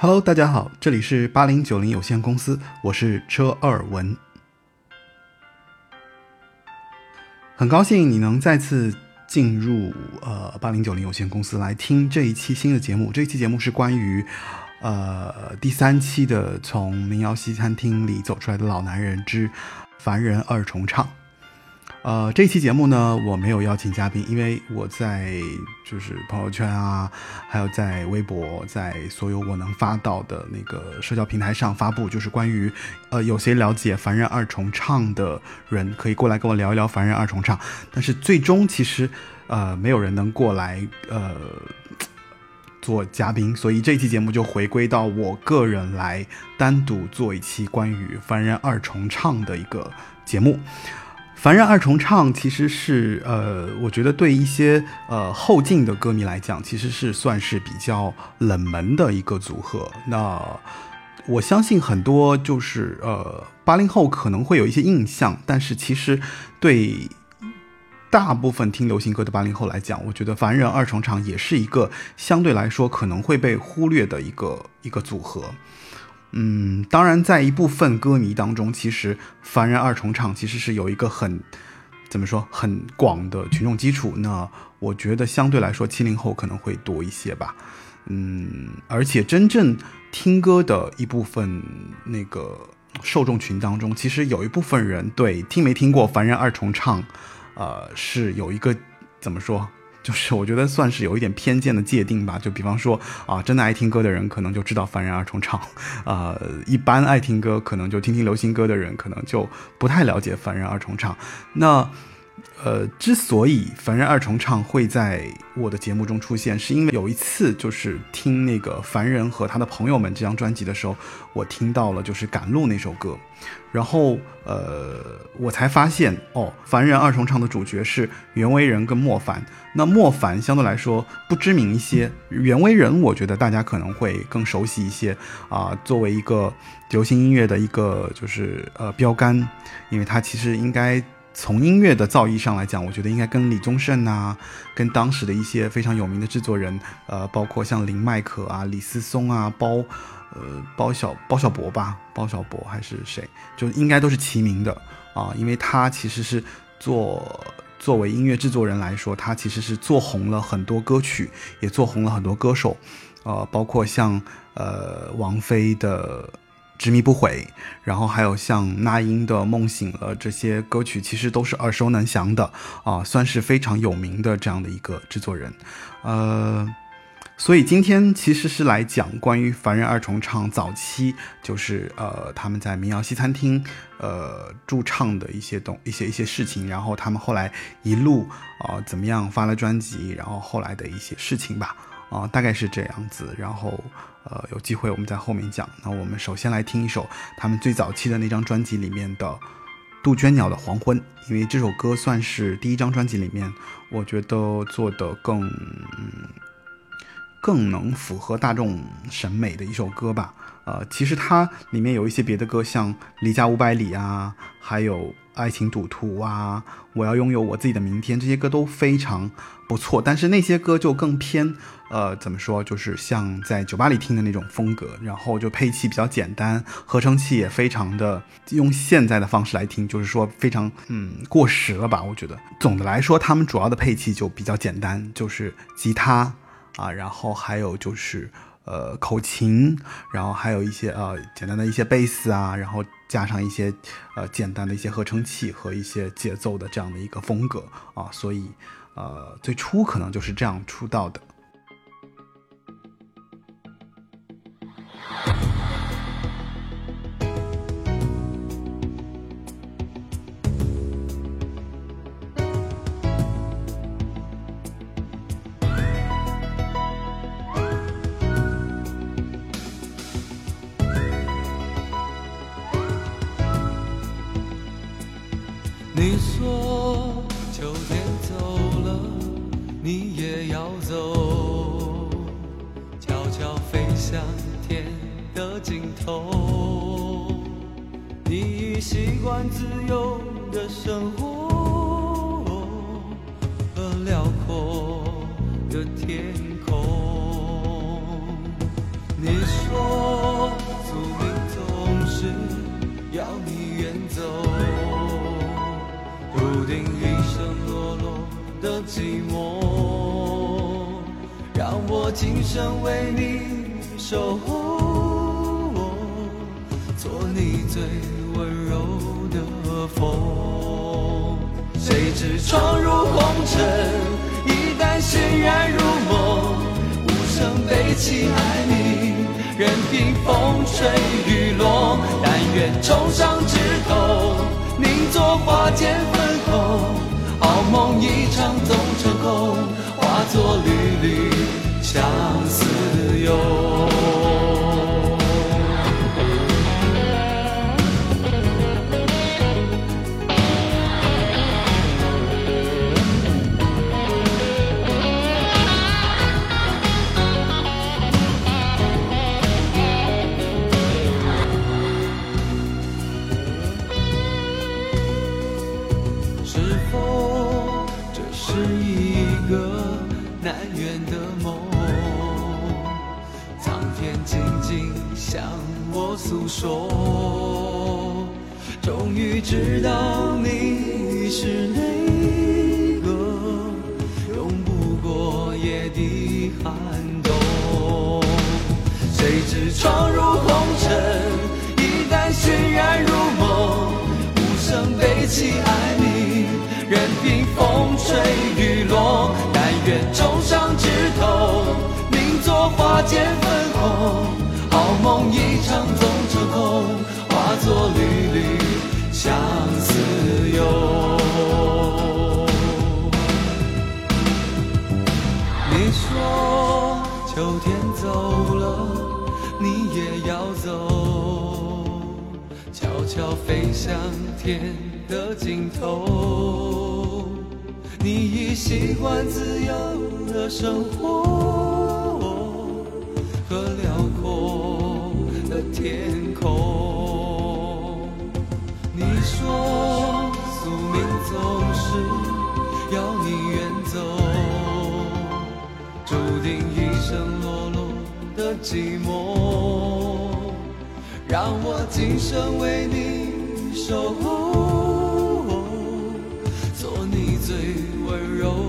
Hello，大家好，这里是八零九零有限公司，我是车二文，很高兴你能再次进入呃八零九零有限公司来听这一期新的节目。这一期节目是关于呃第三期的从民谣西餐厅里走出来的老男人之凡人二重唱。呃，这期节目呢，我没有邀请嘉宾，因为我在就是朋友圈啊，还有在微博，在所有我能发到的那个社交平台上发布，就是关于呃有谁了解凡人二重唱的人，可以过来跟我聊一聊凡人二重唱。但是最终其实呃没有人能过来呃做嘉宾，所以这期节目就回归到我个人来单独做一期关于凡人二重唱的一个节目。凡人二重唱其实是呃，我觉得对一些呃后进的歌迷来讲，其实是算是比较冷门的一个组合。那我相信很多就是呃八零后可能会有一些印象，但是其实对大部分听流行歌的八零后来讲，我觉得凡人二重唱也是一个相对来说可能会被忽略的一个一个组合。嗯，当然，在一部分歌迷当中，其实凡人二重唱其实是有一个很怎么说很广的群众基础。那我觉得相对来说，七零后可能会多一些吧。嗯，而且真正听歌的一部分那个受众群当中，其实有一部分人对听没听过凡人二重唱，呃，是有一个怎么说？就是我觉得算是有一点偏见的界定吧，就比方说啊，真的爱听歌的人可能就知道凡人二重唱，呃，一般爱听歌可能就听听流行歌的人可能就不太了解凡人二重唱，那。呃，之所以凡人二重唱会在我的节目中出现，是因为有一次就是听那个凡人和他的朋友们这张专辑的时候，我听到了就是《赶路》那首歌，然后呃，我才发现哦，凡人二重唱的主角是袁惟仁跟莫凡。那莫凡相对来说不知名一些，袁惟仁我觉得大家可能会更熟悉一些啊。作为一个流行音乐的一个就是呃标杆，因为他其实应该。从音乐的造诣上来讲，我觉得应该跟李宗盛啊，跟当时的一些非常有名的制作人，呃，包括像林迈可啊、李思松啊、包，呃，包小包小博吧，包小博还是谁，就应该都是齐名的啊，因为他其实是做作为音乐制作人来说，他其实是做红了很多歌曲，也做红了很多歌手，呃，包括像呃王菲的。执迷不悔，然后还有像那英的《梦醒了》这些歌曲，其实都是耳熟能详的啊，算是非常有名的这样的一个制作人。呃，所以今天其实是来讲关于凡人二重唱早期，就是呃他们在民谣西餐厅呃驻唱的一些东一些一些事情，然后他们后来一路啊怎么样发了专辑，然后后来的一些事情吧。啊，大概是这样子，然后，呃，有机会我们在后面讲。那我们首先来听一首他们最早期的那张专辑里面的杜鹃鸟的黄昏，因为这首歌算是第一张专辑里面我觉得做的更更能符合大众审美的一首歌吧。呃，其实它里面有一些别的歌，像《离家五百里》啊，还有《爱情赌徒》啊，《我要拥有我自己的明天》这些歌都非常不错。但是那些歌就更偏，呃，怎么说，就是像在酒吧里听的那种风格，然后就配器比较简单，合成器也非常的用现在的方式来听，就是说非常嗯过时了吧？我觉得总的来说，他们主要的配器就比较简单，就是吉他啊，然后还有就是。呃，口琴，然后还有一些呃简单的一些贝斯啊，然后加上一些呃简单的一些合成器和一些节奏的这样的一个风格啊，所以呃最初可能就是这样出道的。你说秋天走了，你也要走，悄悄飞向天。的尽头。你已习惯自由的生活和辽阔的天空。你说宿命总是要你远走，注定一生落落的寂寞。让我今生为你守候。做你最温柔的风。谁知闯入红尘，一旦心然入梦，无声悲泣爱你，任凭风吹雨落，但愿重上枝头，凝作花间粉红。好梦一场总成空，化作缕缕相思忧。诉说，终于知道你是那个永不过夜的寒冬。谁知闯入红尘，一旦欣然入梦，无声悲泣爱你，任凭风吹雨落，但愿重上枝头，凝作花间粉红。好梦一场总成空，化作缕缕相思忧。你说秋天走了，你也要走，悄悄飞向天的尽头。你已习惯自由的生活和辽天空。你说宿命总是要你远走。注定一生落落的寂寞，让我今生为你守候，做你最温柔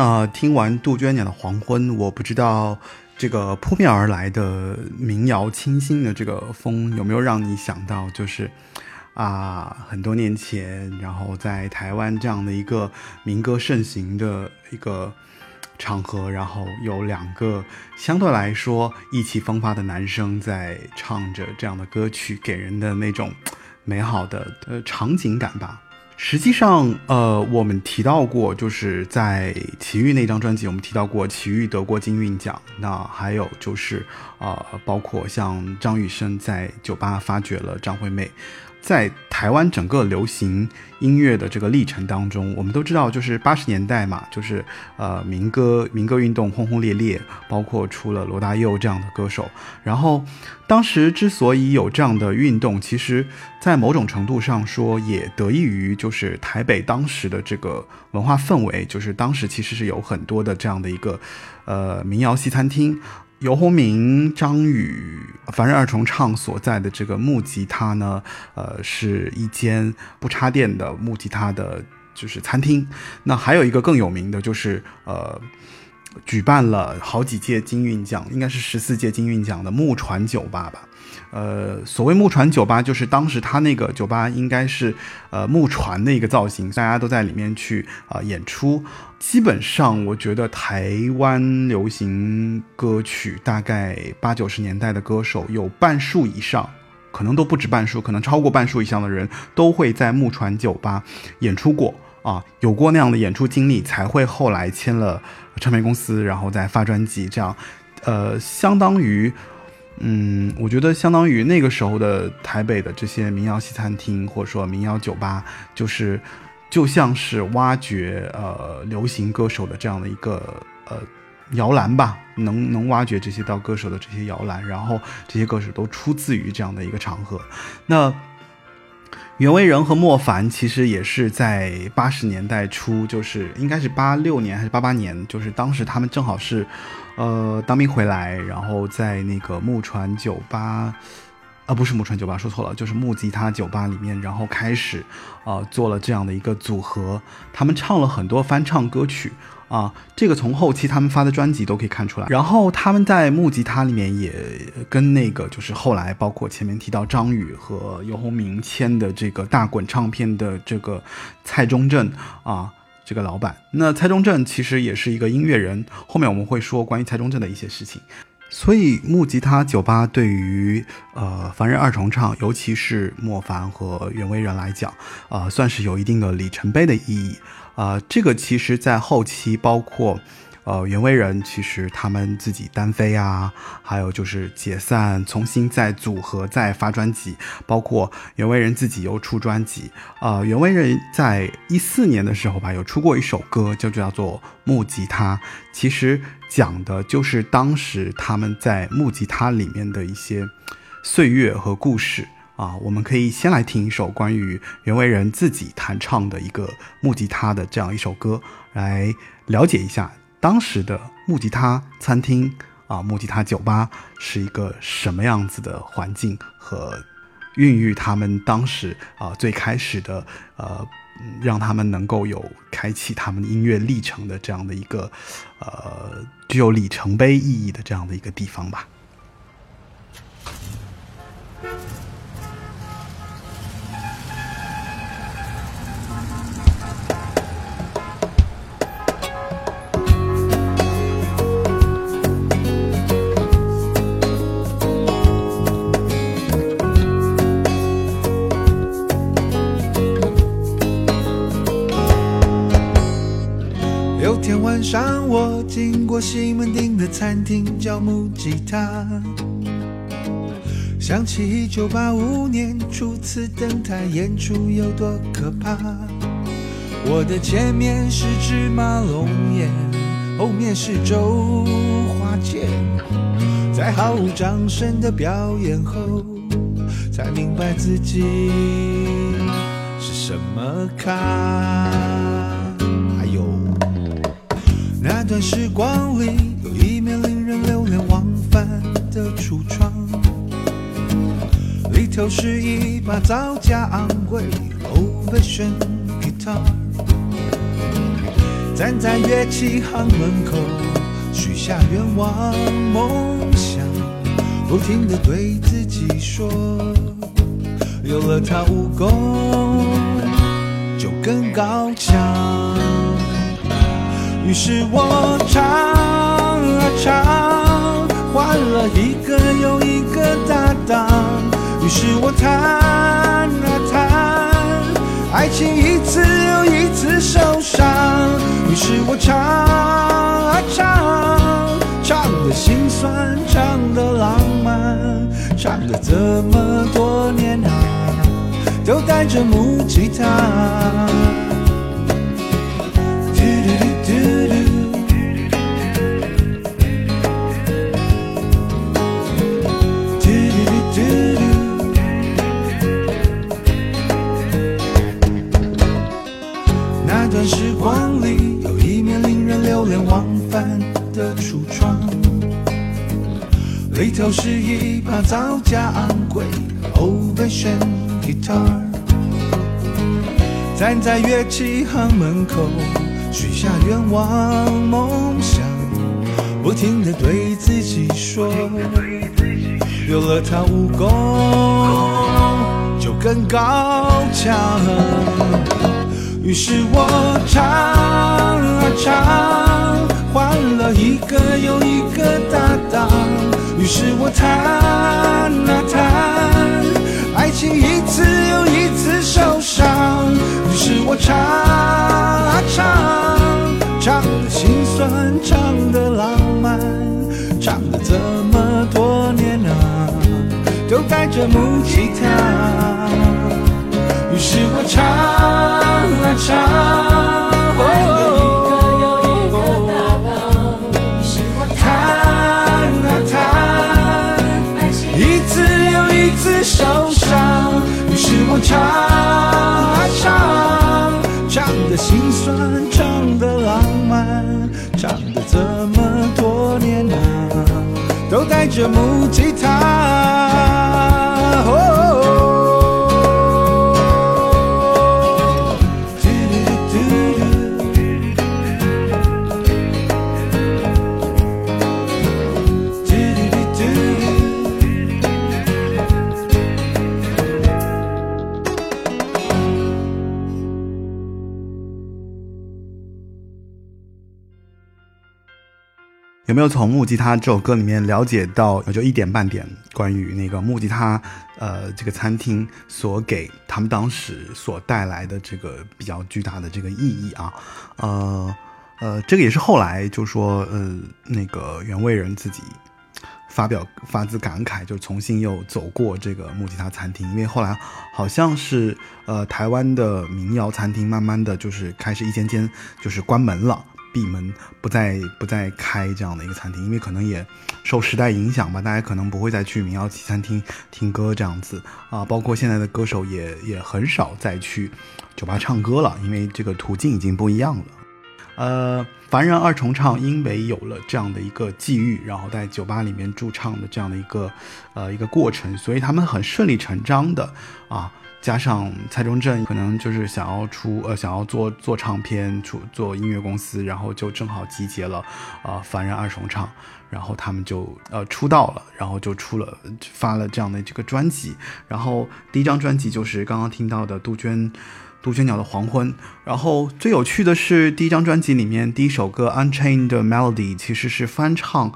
那听完杜鹃鸟的黄昏，我不知道这个扑面而来的民谣清新的这个风有没有让你想到，就是啊，很多年前，然后在台湾这样的一个民歌盛行的一个场合，然后有两个相对来说意气风发的男生在唱着这样的歌曲，给人的那种美好的呃场景感吧。实际上，呃，我们提到过，就是在奇遇那张专辑，我们提到过奇遇得过金韵奖。那还有就是，呃，包括像张雨生在酒吧发掘了张惠妹。在台湾整个流行音乐的这个历程当中，我们都知道，就是八十年代嘛，就是呃民歌民歌运动轰轰烈烈，包括出了罗大佑这样的歌手。然后当时之所以有这样的运动，其实在某种程度上说，也得益于就是台北当时的这个文化氛围，就是当时其实是有很多的这样的一个呃民谣西餐厅。游鸿明、张宇、凡人二重唱所在的这个木吉他呢，呃，是一间不插电的木吉他的就是餐厅。那还有一个更有名的就是呃，举办了好几届金韵奖，应该是十四届金韵奖的木船酒吧吧。呃，所谓木船酒吧，就是当时他那个酒吧应该是呃木船的一个造型，大家都在里面去啊、呃、演出。基本上，我觉得台湾流行歌曲大概八九十年代的歌手有半数以上，可能都不止半数，可能超过半数以上的人都会在木船酒吧演出过啊，有过那样的演出经历，才会后来签了唱片公司，然后再发专辑，这样，呃，相当于。嗯，我觉得相当于那个时候的台北的这些民谣西餐厅，或者说民谣酒吧，就是就像是挖掘呃流行歌手的这样的一个呃摇篮吧，能能挖掘这些到歌手的这些摇篮，然后这些歌手都出自于这样的一个场合。那袁惟仁和莫凡其实也是在八十年代初，就是应该是八六年还是八八年，就是当时他们正好是呃当兵回来，然后在那个木船酒吧。啊，不是木船酒吧，说错了，就是木吉他酒吧里面，然后开始，呃，做了这样的一个组合。他们唱了很多翻唱歌曲啊，这个从后期他们发的专辑都可以看出来。然后他们在木吉他里面也跟那个就是后来包括前面提到张宇和游鸿明签的这个大滚唱片的这个蔡中正啊，这个老板。那蔡中正其实也是一个音乐人，后面我们会说关于蔡中正的一些事情。所以木吉他酒吧对于呃凡人二重唱，尤其是莫凡和袁惟仁来讲，啊，算是有一定的里程碑的意义。啊，这个其实在后期包括。呃，袁惟仁其实他们自己单飞啊，还有就是解散，重新再组合再发专辑，包括袁惟仁自己又出专辑。呃，袁惟仁在一四年的时候吧，有出过一首歌，就叫做《木吉他》，其实讲的就是当时他们在木吉他里面的一些岁月和故事啊。我们可以先来听一首关于袁惟仁自己弹唱的一个木吉他的这样一首歌，来了解一下。当时的木吉他餐厅啊，木吉他酒吧是一个什么样子的环境和孕育他们当时啊最开始的呃，让他们能够有开启他们音乐历程的这样的一个呃具有里程碑意义的这样的一个地方吧。上我经过西门町的餐厅，叫木吉他。想起一九八五年初次登台演出有多可怕。我的前面是芝麻龙眼，后面是周华健。在毫无掌声的表演后，才明白自己是什么咖。那段时光里，有一面令人流连忘返的橱窗，里头是一把造价昂贵 old fashion guitar。站在乐器行门口，许下愿望梦想，不停地对自己说，有了它武功就更高强。于是我唱啊唱，换了一个又一个搭档。于是我弹啊弹，爱情一次又一次受伤。于是我唱啊唱，唱的心酸，唱的浪漫，唱了这么多年啊，都带着木吉他。里头是一把造价昂贵 Ovation guitar，站在乐器行门口，许下愿望梦想，不停地对自己说，有了它武功就更高强。于是我唱啊唱，一个又一个搭档。于是我弹啊弹，爱情一次又一次受伤。于是我唱啊唱，唱的心酸，唱的浪漫，唱了这么多年啊，都带着木吉他。于是我唱啊唱，弹唱啊唱，唱的心酸，唱的浪漫，唱的这么多年啊，都带着木吉他。没有从木吉他这首歌里面了解到就一点半点关于那个木吉他呃这个餐厅所给他们当时所带来的这个比较巨大的这个意义啊？呃呃，这个也是后来就说呃那个原味人自己发表发自感慨，就重新又走过这个木吉他餐厅，因为后来好像是呃台湾的民谣餐厅慢慢的就是开始一间间就是关门了。闭门不再不再开这样的一个餐厅，因为可能也受时代影响吧，大家可能不会再去民谣餐厅听歌这样子啊，包括现在的歌手也也很少再去酒吧唱歌了，因为这个途径已经不一样了。呃，凡人二重唱因为有了这样的一个际遇，然后在酒吧里面驻唱的这样的一个呃一个过程，所以他们很顺理成章的啊。加上蔡中正可能就是想要出呃想要做做唱片出做音乐公司，然后就正好集结了啊、凡人二重唱，然后他们就呃出道了，然后就出了发了这样的这个专辑，然后第一张专辑就是刚刚听到的杜鹃。杜鹃鸟的黄昏，然后最有趣的是，第一张专辑里面第一首歌《Unchained Melody》其实是翻唱，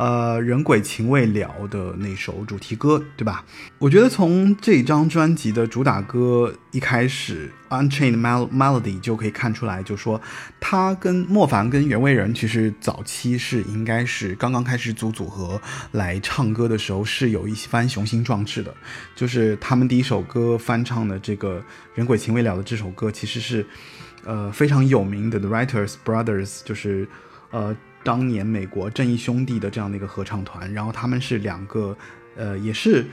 呃，人鬼情未了的那首主题歌，对吧？我觉得从这张专辑的主打歌一开始，《Unchained Melody》就可以看出来，就说他跟莫凡跟袁惟仁其实早期是应该是刚刚开始组组合来唱歌的时候是有一番雄心壮志的，就是他们第一首歌翻唱的这个《人鬼情未了》的这首歌，其实是呃非常有名的 The Writers Brothers，就是呃当年美国正义兄弟的这样的一个合唱团，然后他们是两个呃也是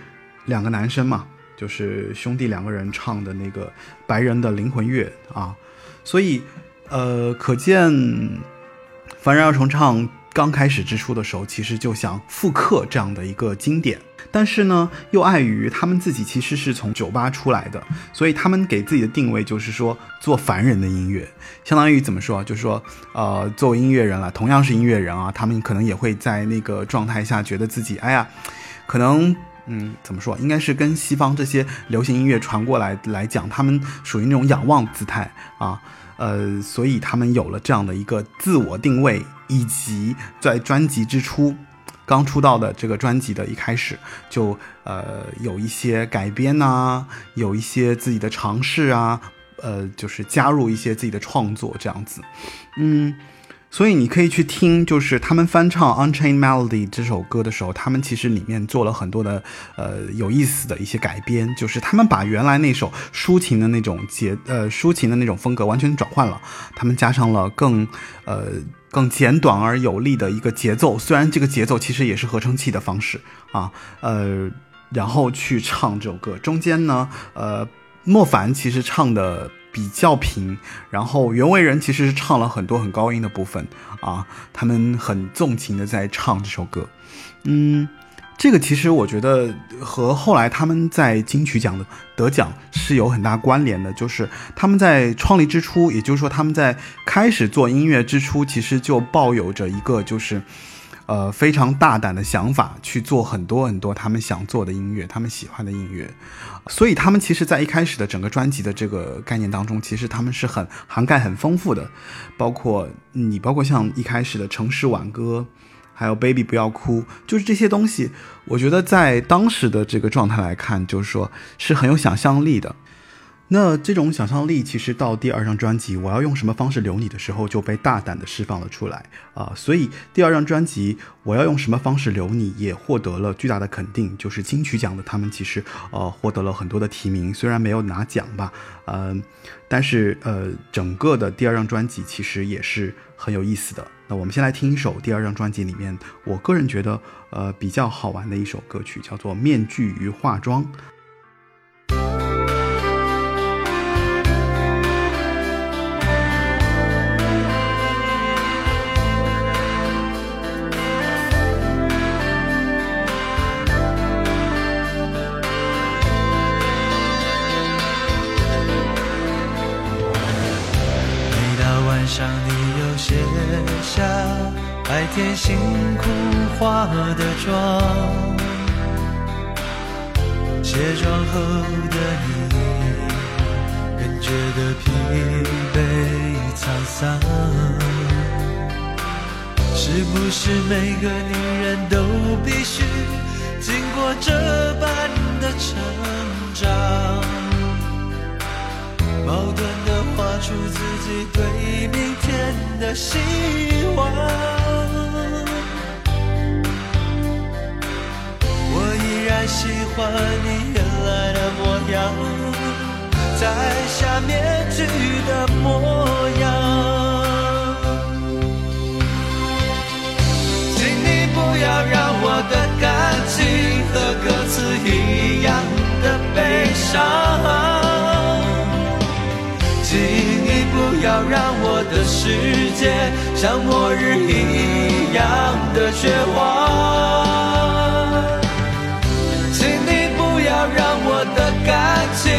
两个男生嘛，就是兄弟两个人唱的那个白人的灵魂乐啊，所以呃可见凡人要重唱刚开始之初的时候，其实就想复刻这样的一个经典，但是呢，又碍于他们自己其实是从酒吧出来的，所以他们给自己的定位就是说做凡人的音乐，相当于怎么说？就是说，呃，作为音乐人了，同样是音乐人啊，他们可能也会在那个状态下觉得自己，哎呀，可能。嗯，怎么说？应该是跟西方这些流行音乐传过来来讲，他们属于那种仰望姿态啊，呃，所以他们有了这样的一个自我定位，以及在专辑之初，刚出道的这个专辑的一开始就呃有一些改编呐、有一些自己的尝试啊，呃，就是加入一些自己的创作这样子，嗯。所以你可以去听，就是他们翻唱《Unchained Melody》这首歌的时候，他们其实里面做了很多的呃有意思的一些改编，就是他们把原来那首抒情的那种节呃抒情的那种风格完全转换了，他们加上了更呃更简短而有力的一个节奏，虽然这个节奏其实也是合成器的方式啊，呃，然后去唱这首歌，中间呢，呃，莫凡其实唱的。比较平，然后袁惟仁其实是唱了很多很高音的部分啊，他们很纵情的在唱这首歌，嗯，这个其实我觉得和后来他们在金曲奖的得奖是有很大关联的，就是他们在创立之初，也就是说他们在开始做音乐之初，其实就抱有着一个就是。呃，非常大胆的想法去做很多很多他们想做的音乐，他们喜欢的音乐，所以他们其实，在一开始的整个专辑的这个概念当中，其实他们是很涵盖很丰富的，包括你，包括像一开始的城市挽歌，还有 Baby 不要哭，就是这些东西，我觉得在当时的这个状态来看，就是说是很有想象力的。那这种想象力，其实到第二张专辑《我要用什么方式留你》的时候，就被大胆的释放了出来啊！所以第二张专辑《我要用什么方式留你》也获得了巨大的肯定，就是金曲奖的他们其实呃获得了很多的提名，虽然没有拿奖吧，嗯，但是呃整个的第二张专辑其实也是很有意思的。那我们先来听一首第二张专辑里面我个人觉得呃比较好玩的一首歌曲，叫做《面具与化妆》。天辛苦化的妆，卸妆后的你，更觉得疲惫沧桑。是不是每个女人都必须经过这般的成长？矛盾的画出自己对明天的希望。然喜欢你原来的模样，摘下面具的模样。请你不要让我的感情和歌词一样的悲伤，请你不要让我的世界像末日一样的绝望。感情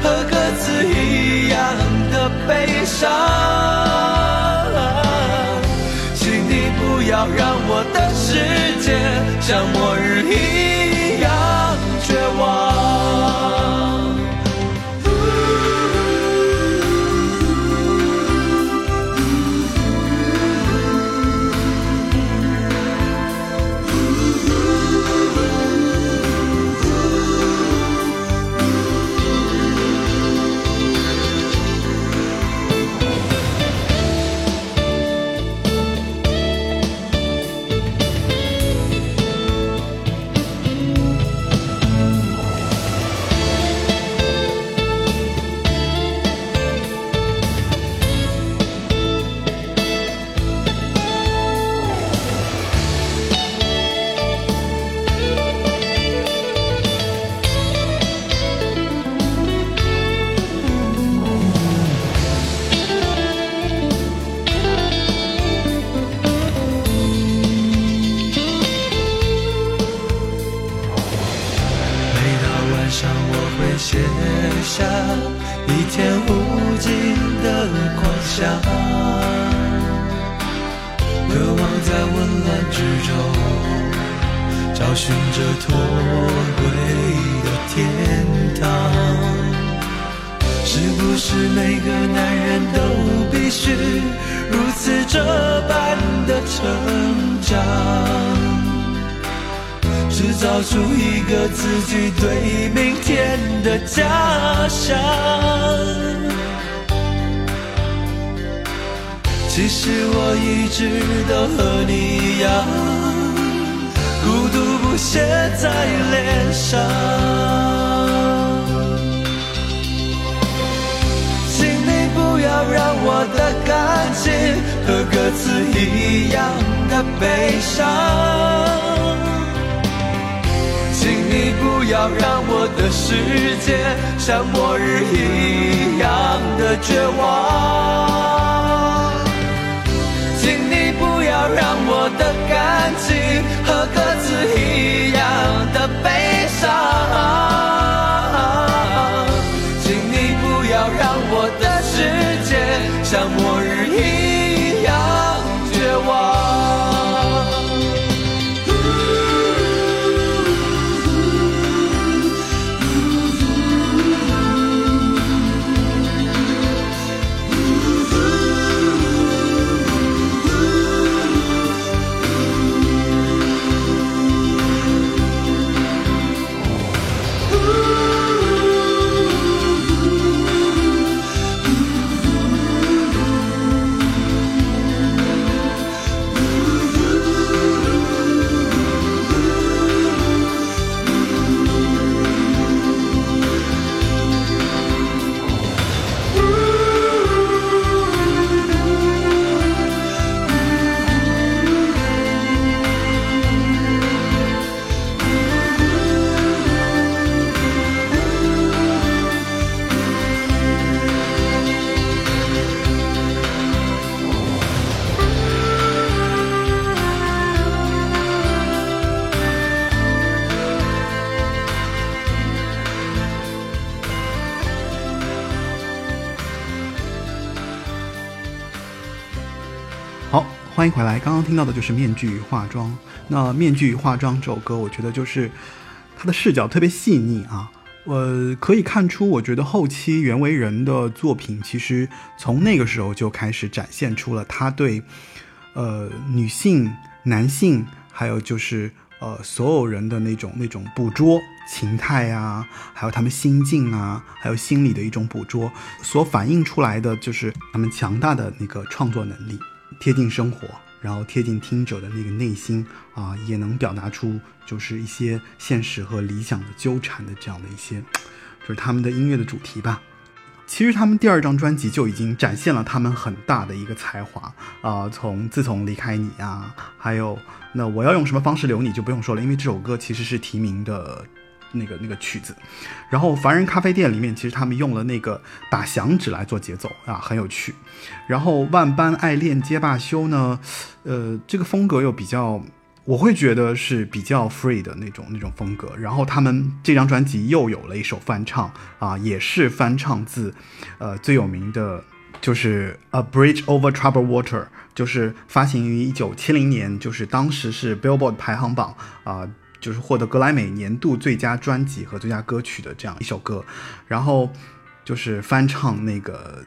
和歌词一样的悲伤，请你不要让我的世界像末日一样。之中，找寻着脱轨的天堂。是不是每个男人都必须如此这般的成长？制造出一个自己对明天的假象。其实我一直都和你一样孤独不写在脸上请你不要让我的感情和歌词一样的悲伤请你不要让我的世界像末日一样的绝望。让我的感情和歌词一样的悲伤。请你不要让我的世界像欢迎回来。刚刚听到的就是《面具与化妆》。那《面具与化妆》这首歌，我觉得就是它的视角特别细腻啊。呃，可以看出，我觉得后期袁惟仁的作品，其实从那个时候就开始展现出了他对呃女性、男性，还有就是呃所有人的那种那种捕捉情态啊，还有他们心境啊，还有心理的一种捕捉，所反映出来的就是他们强大的那个创作能力，贴近生活。然后贴近听者的那个内心啊，也能表达出就是一些现实和理想的纠缠的这样的一些，就是他们的音乐的主题吧。其实他们第二张专辑就已经展现了他们很大的一个才华啊。从自从离开你啊，还有那我要用什么方式留你就不用说了，因为这首歌其实是提名的。那个那个曲子，然后凡人咖啡店里面，其实他们用了那个打响指来做节奏啊，很有趣。然后万般爱恋皆罢休呢，呃，这个风格又比较，我会觉得是比较 free 的那种那种风格。然后他们这张专辑又有了一首翻唱啊，也是翻唱自，呃，最有名的就是 A Bridge Over Troubled Water，就是发行于一九七零年，就是当时是 Billboard 排行榜啊。就是获得格莱美年度最佳专辑和最佳歌曲的这样一首歌，然后就是翻唱那个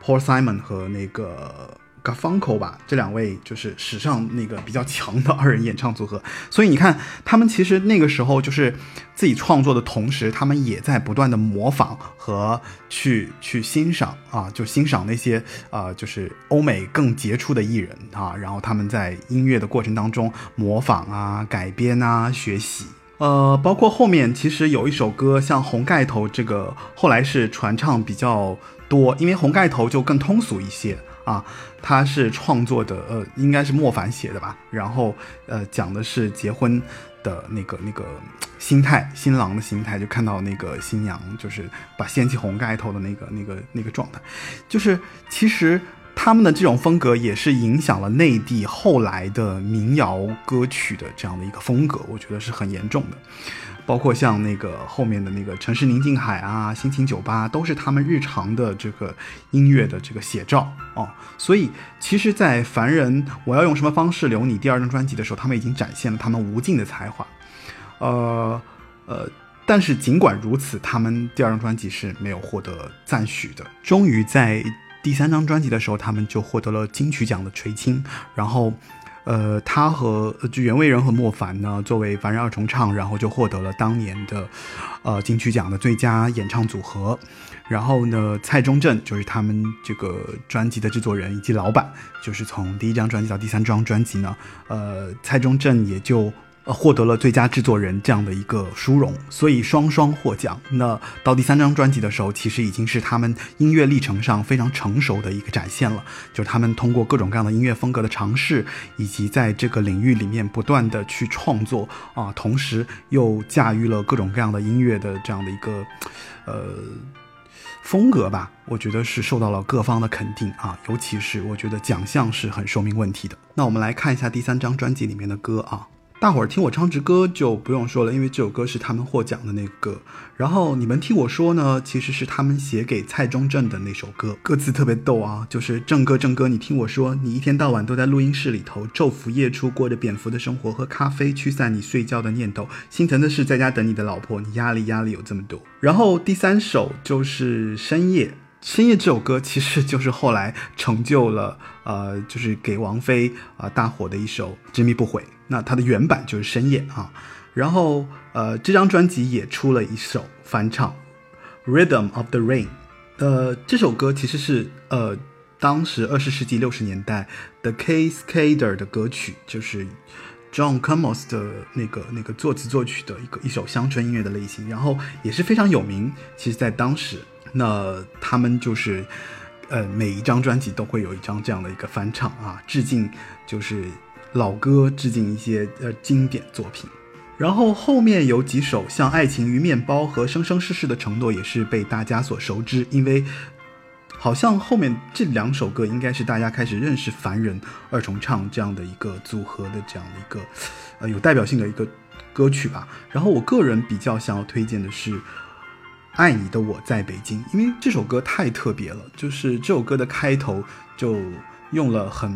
Paul Simon 和那个。Garfunkel 吧，这两位就是史上那个比较强的二人演唱组合，所以你看，他们其实那个时候就是自己创作的同时，他们也在不断的模仿和去去欣赏啊，就欣赏那些啊，就是欧美更杰出的艺人啊，然后他们在音乐的过程当中模仿啊、改编啊、学习，呃，包括后面其实有一首歌，像《红盖头》这个，后来是传唱比较多，因为《红盖头》就更通俗一些。啊，他是创作的，呃，应该是莫凡写的吧。然后，呃，讲的是结婚的那个那个心态，新郎的心态，就看到那个新娘就是把掀起红盖头的那个那个那个状态，就是其实他们的这种风格也是影响了内地后来的民谣歌曲的这样的一个风格，我觉得是很严重的。包括像那个后面的那个城市宁静海啊，心情酒吧，都是他们日常的这个音乐的这个写照哦。所以其实，在凡人我要用什么方式留你第二张专辑的时候，他们已经展现了他们无尽的才华。呃呃，但是尽管如此，他们第二张专辑是没有获得赞许的。终于在第三张专辑的时候，他们就获得了金曲奖的垂青，然后。呃，他和就袁惟仁和莫凡呢，作为凡人二重唱，然后就获得了当年的，呃金曲奖的最佳演唱组合。然后呢，蔡中正就是他们这个专辑的制作人以及老板，就是从第一张专辑到第三张专辑呢，呃，蔡中正也就。呃，获得了最佳制作人这样的一个殊荣，所以双双获奖。那到第三张专辑的时候，其实已经是他们音乐历程上非常成熟的一个展现了。就是他们通过各种各样的音乐风格的尝试，以及在这个领域里面不断的去创作啊，同时又驾驭了各种各样的音乐的这样的一个呃风格吧。我觉得是受到了各方的肯定啊，尤其是我觉得奖项是很说明问题的。那我们来看一下第三张专辑里面的歌啊。大伙儿听我唱支歌就不用说了，因为这首歌是他们获奖的那个。然后你们听我说呢，其实是他们写给蔡中正的那首歌，歌词特别逗啊，就是正哥正哥，你听我说，你一天到晚都在录音室里头昼伏夜出，过着蝙蝠的生活，喝咖啡驱散你睡觉的念头，心疼的是在家等你的老婆，你压力压力有这么多。然后第三首就是深夜。深夜这首歌其实就是后来成就了，呃，就是给王菲啊大火的一首《执迷不悔》。那它的原版就是深夜啊。然后，呃，这张专辑也出了一首翻唱，《Rhythm of the Rain》。呃，这首歌其实是呃当时二十世纪六十年代 The Cascade 的歌曲，就是 John Camos 的那个那个作词作曲的一个一首乡村音乐的类型，然后也是非常有名。其实，在当时。那他们就是，呃，每一张专辑都会有一张这样的一个翻唱啊，致敬就是老歌，致敬一些呃经典作品。然后后面有几首像《爱情与面包》和《生生世世的承诺》也是被大家所熟知，因为好像后面这两首歌应该是大家开始认识凡人二重唱这样的一个组合的这样的一个呃有代表性的一个歌曲吧。然后我个人比较想要推荐的是。爱你的我在北京，因为这首歌太特别了，就是这首歌的开头就用了很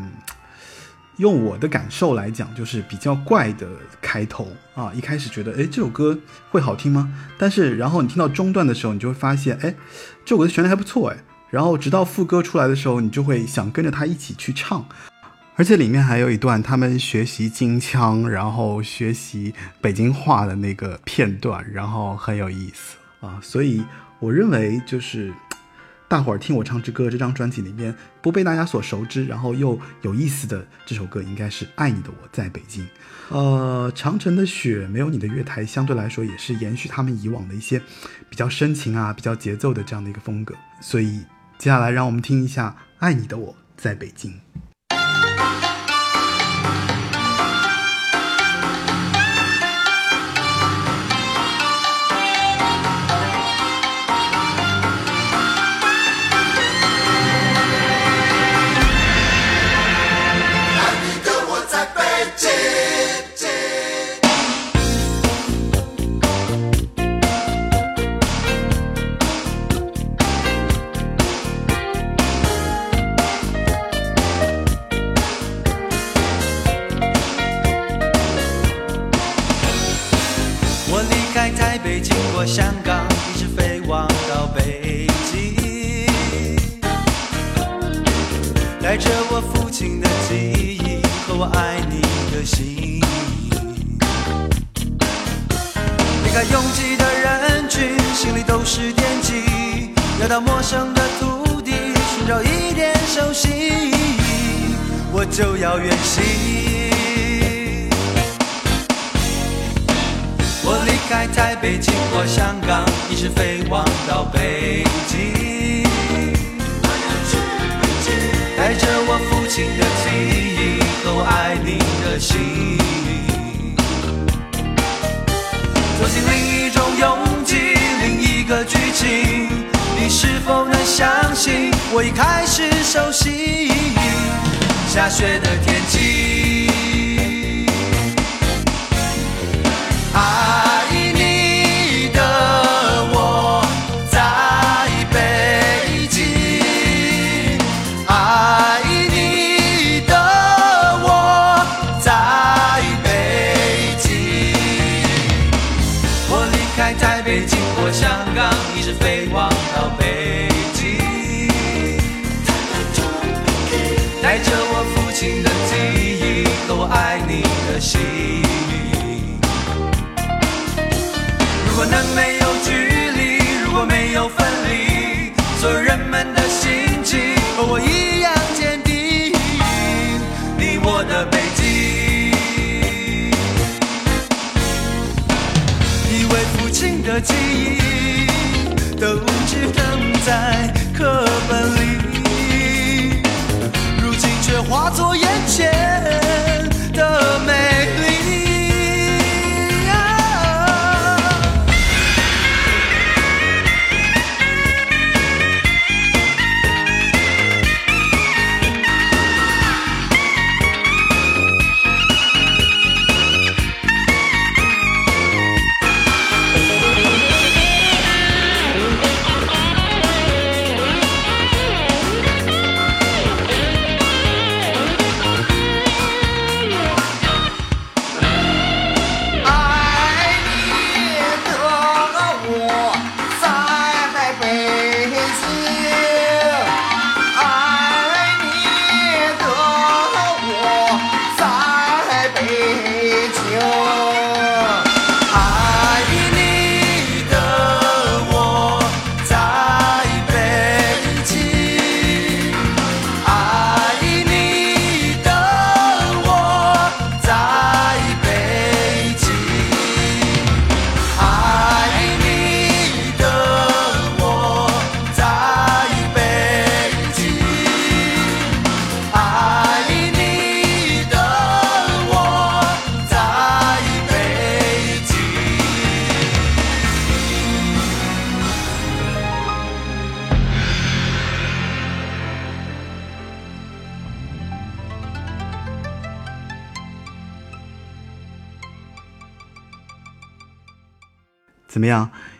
用我的感受来讲，就是比较怪的开头啊。一开始觉得，哎，这首歌会好听吗？但是，然后你听到中段的时候，你就会发现，哎，这首歌的旋律还不错，哎。然后，直到副歌出来的时候，你就会想跟着他一起去唱。而且里面还有一段他们学习京腔，然后学习北京话的那个片段，然后很有意思啊。所以，我认为就是。大伙儿听我唱支歌，这张专辑里面不被大家所熟知，然后又有意思的这首歌，应该是《爱你的我在北京》。呃，长城的雪没有你的月台，相对来说也是延续他们以往的一些比较深情啊、比较节奏的这样的一个风格。所以接下来让我们听一下《爱你的我在北京》。在北京或香港，一直飞往到北京，带着我父亲的记忆和我爱你的心。如果能没有距离，如果没有分离，所有人们的心情和我一样。的记忆都只能在课本里如今却化作眼前。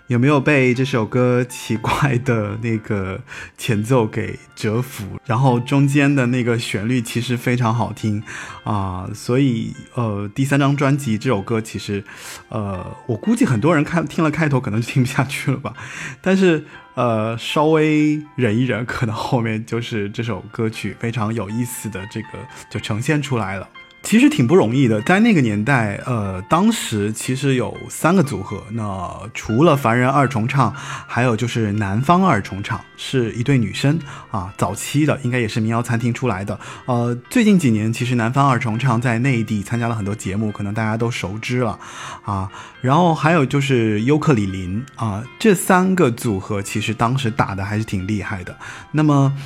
有没有被这首歌奇怪的那个前奏给折服？然后中间的那个旋律其实非常好听啊，所以呃，第三张专辑这首歌其实，呃，我估计很多人看听了开头可能就听不下去了吧，但是呃，稍微忍一忍，可能后面就是这首歌曲非常有意思的这个就呈现出来了。其实挺不容易的，在那个年代，呃，当时其实有三个组合，那除了凡人二重唱，还有就是南方二重唱，是一对女生啊，早期的应该也是民谣餐厅出来的。呃，最近几年，其实南方二重唱在内地参加了很多节目，可能大家都熟知了啊。然后还有就是尤克里林啊，这三个组合其实当时打的还是挺厉害的。那么。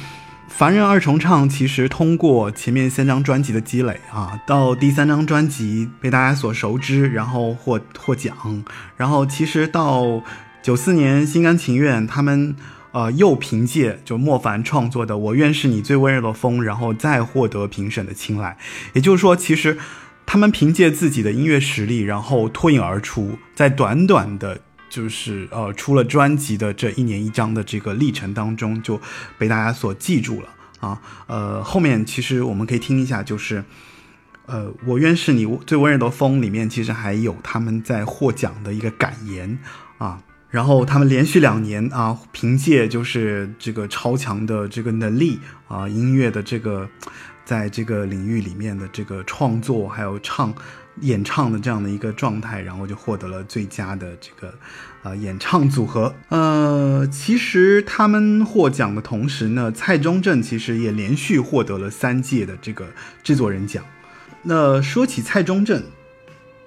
凡人二重唱其实通过前面三张专辑的积累啊，到第三张专辑被大家所熟知，然后获获奖，然后其实到九四年心甘情愿，他们呃又凭借就莫凡创作的《我愿是你最温柔的风》，然后再获得评审的青睐。也就是说，其实他们凭借自己的音乐实力，然后脱颖而出，在短短的。就是呃，出了专辑的这一年一张的这个历程当中，就被大家所记住了啊。呃，后面其实我们可以听一下，就是呃，我愿是你最温柔的风里面，其实还有他们在获奖的一个感言啊。然后他们连续两年啊，凭借就是这个超强的这个能力啊，音乐的这个在这个领域里面的这个创作，还有唱。演唱的这样的一个状态，然后就获得了最佳的这个呃演唱组合。呃，其实他们获奖的同时呢，蔡中正其实也连续获得了三届的这个制作人奖。那说起蔡中正，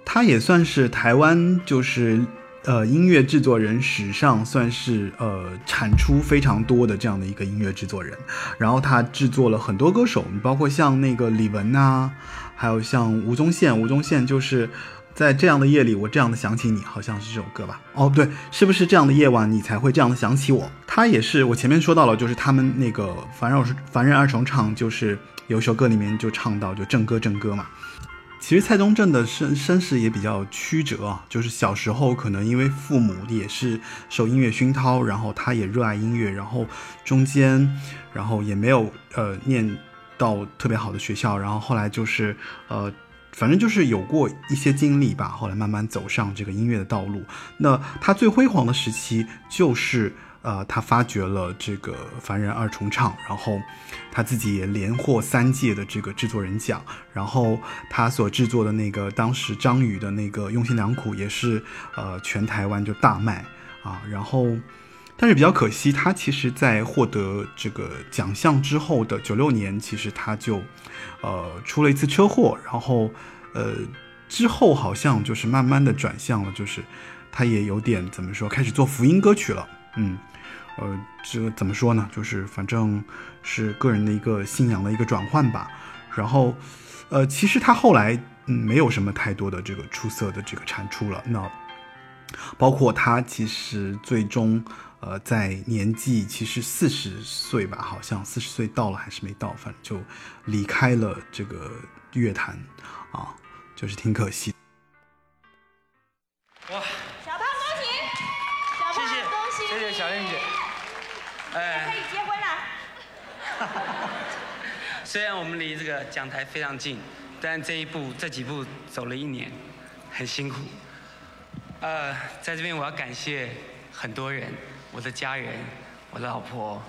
他也算是台湾就是呃音乐制作人史上算是呃产出非常多的这样的一个音乐制作人。然后他制作了很多歌手，包括像那个李玟呐。还有像吴宗宪，吴宗宪就是在这样的夜里，我这样的想起你，好像是这首歌吧？哦，对，是不是这样的夜晚你才会这样的想起我？他也是，我前面说到了，就是他们那个凡人凡人二重唱，就是有一首歌里面就唱到就正歌正歌嘛。其实蔡宗正的身身世也比较曲折啊，就是小时候可能因为父母也是受音乐熏陶，然后他也热爱音乐，然后中间然后也没有呃念。到特别好的学校，然后后来就是，呃，反正就是有过一些经历吧。后来慢慢走上这个音乐的道路。那他最辉煌的时期就是，呃，他发掘了这个凡人二重唱，然后他自己也连获三届的这个制作人奖。然后他所制作的那个当时张宇的那个用心良苦也是，呃，全台湾就大卖啊。然后。但是比较可惜，他其实，在获得这个奖项之后的九六年，其实他就，呃，出了一次车祸，然后，呃，之后好像就是慢慢的转向了，就是他也有点怎么说，开始做福音歌曲了，嗯，呃，这怎么说呢？就是反正是个人的一个信仰的一个转换吧。然后，呃，其实他后来嗯没有什么太多的这个出色的这个产出了。那包括他其实最终。呃，在年纪其实四十岁吧，好像四十岁到了还是没到，反正就离开了这个乐坛，啊，就是挺可惜。哇，小胖恭喜，小胖恭喜，谢谢小燕姐，哎，可以结婚了。虽然我们离这个讲台非常近，但这一步这几步走了一年，很辛苦。呃，在这边我要感谢很多人。我的家人，我的老婆，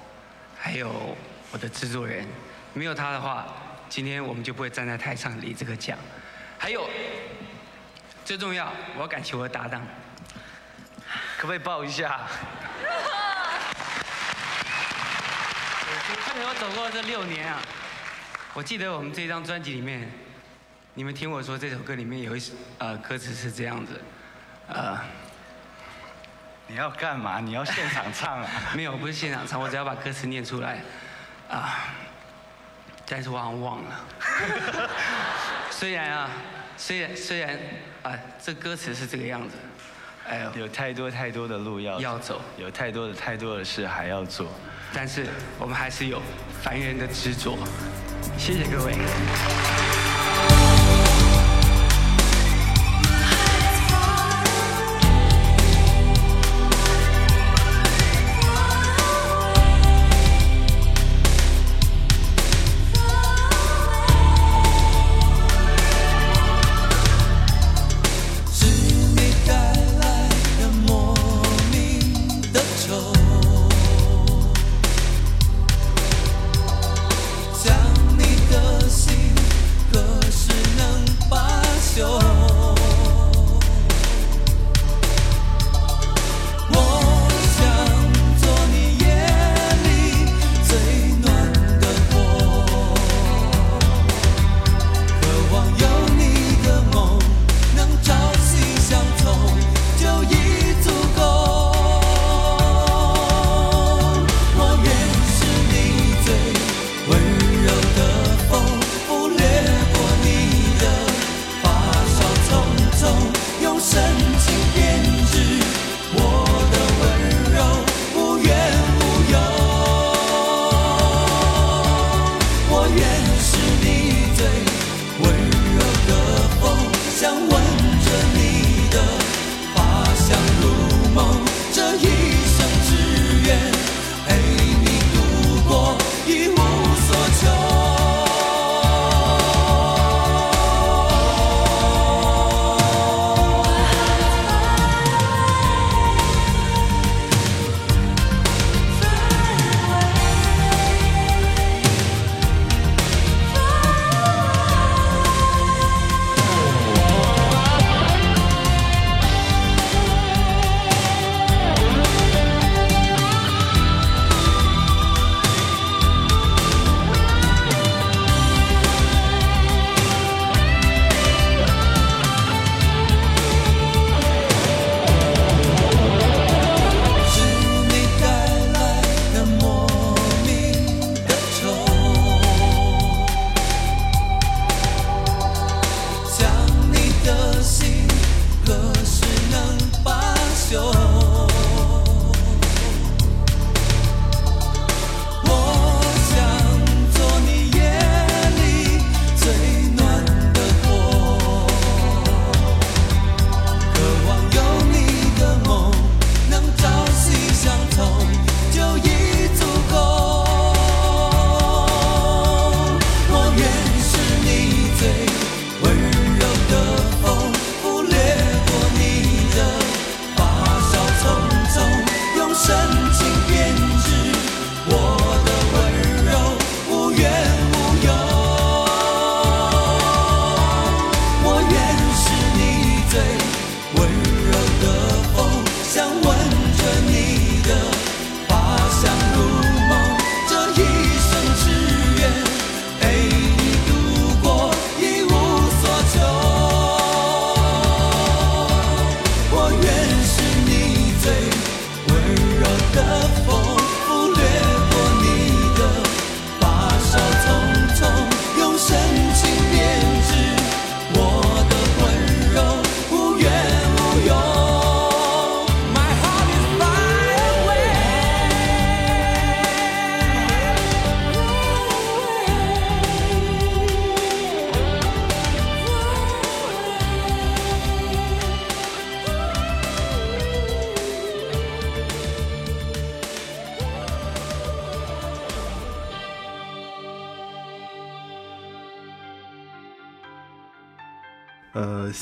还有我的制作人，没有他的话，今天我们就不会站在台上领这个奖。还有，最重要，我要感谢我的搭档，可不可以抱一下？看着我走过这六年啊，我记得我们这张专辑里面，你们听我说这首歌里面有一呃歌词是这样子，呃。你要干嘛？你要现场唱啊？没有，不是现场唱，我只要把歌词念出来。啊，但是我好像忘了。虽然啊，虽然虽然啊，这歌词是这个样子。哎呦，有太多太多的路要要走，有太多的太多的事还要做，但是我们还是有凡人的执着。谢谢各位。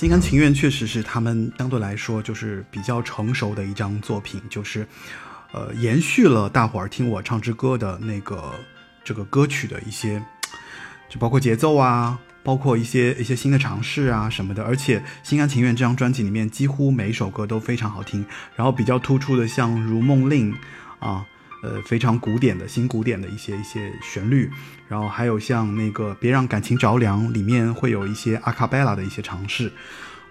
心甘情愿确实是他们相对来说就是比较成熟的一张作品，就是呃延续了大伙儿听我唱支歌的那个这个歌曲的一些，就包括节奏啊，包括一些一些新的尝试啊什么的。而且心甘情愿这张专辑里面几乎每一首歌都非常好听，然后比较突出的像《如梦令》啊。呃，非常古典的新古典的一些一些旋律，然后还有像那个《别让感情着凉》里面会有一些阿卡贝拉的一些尝试。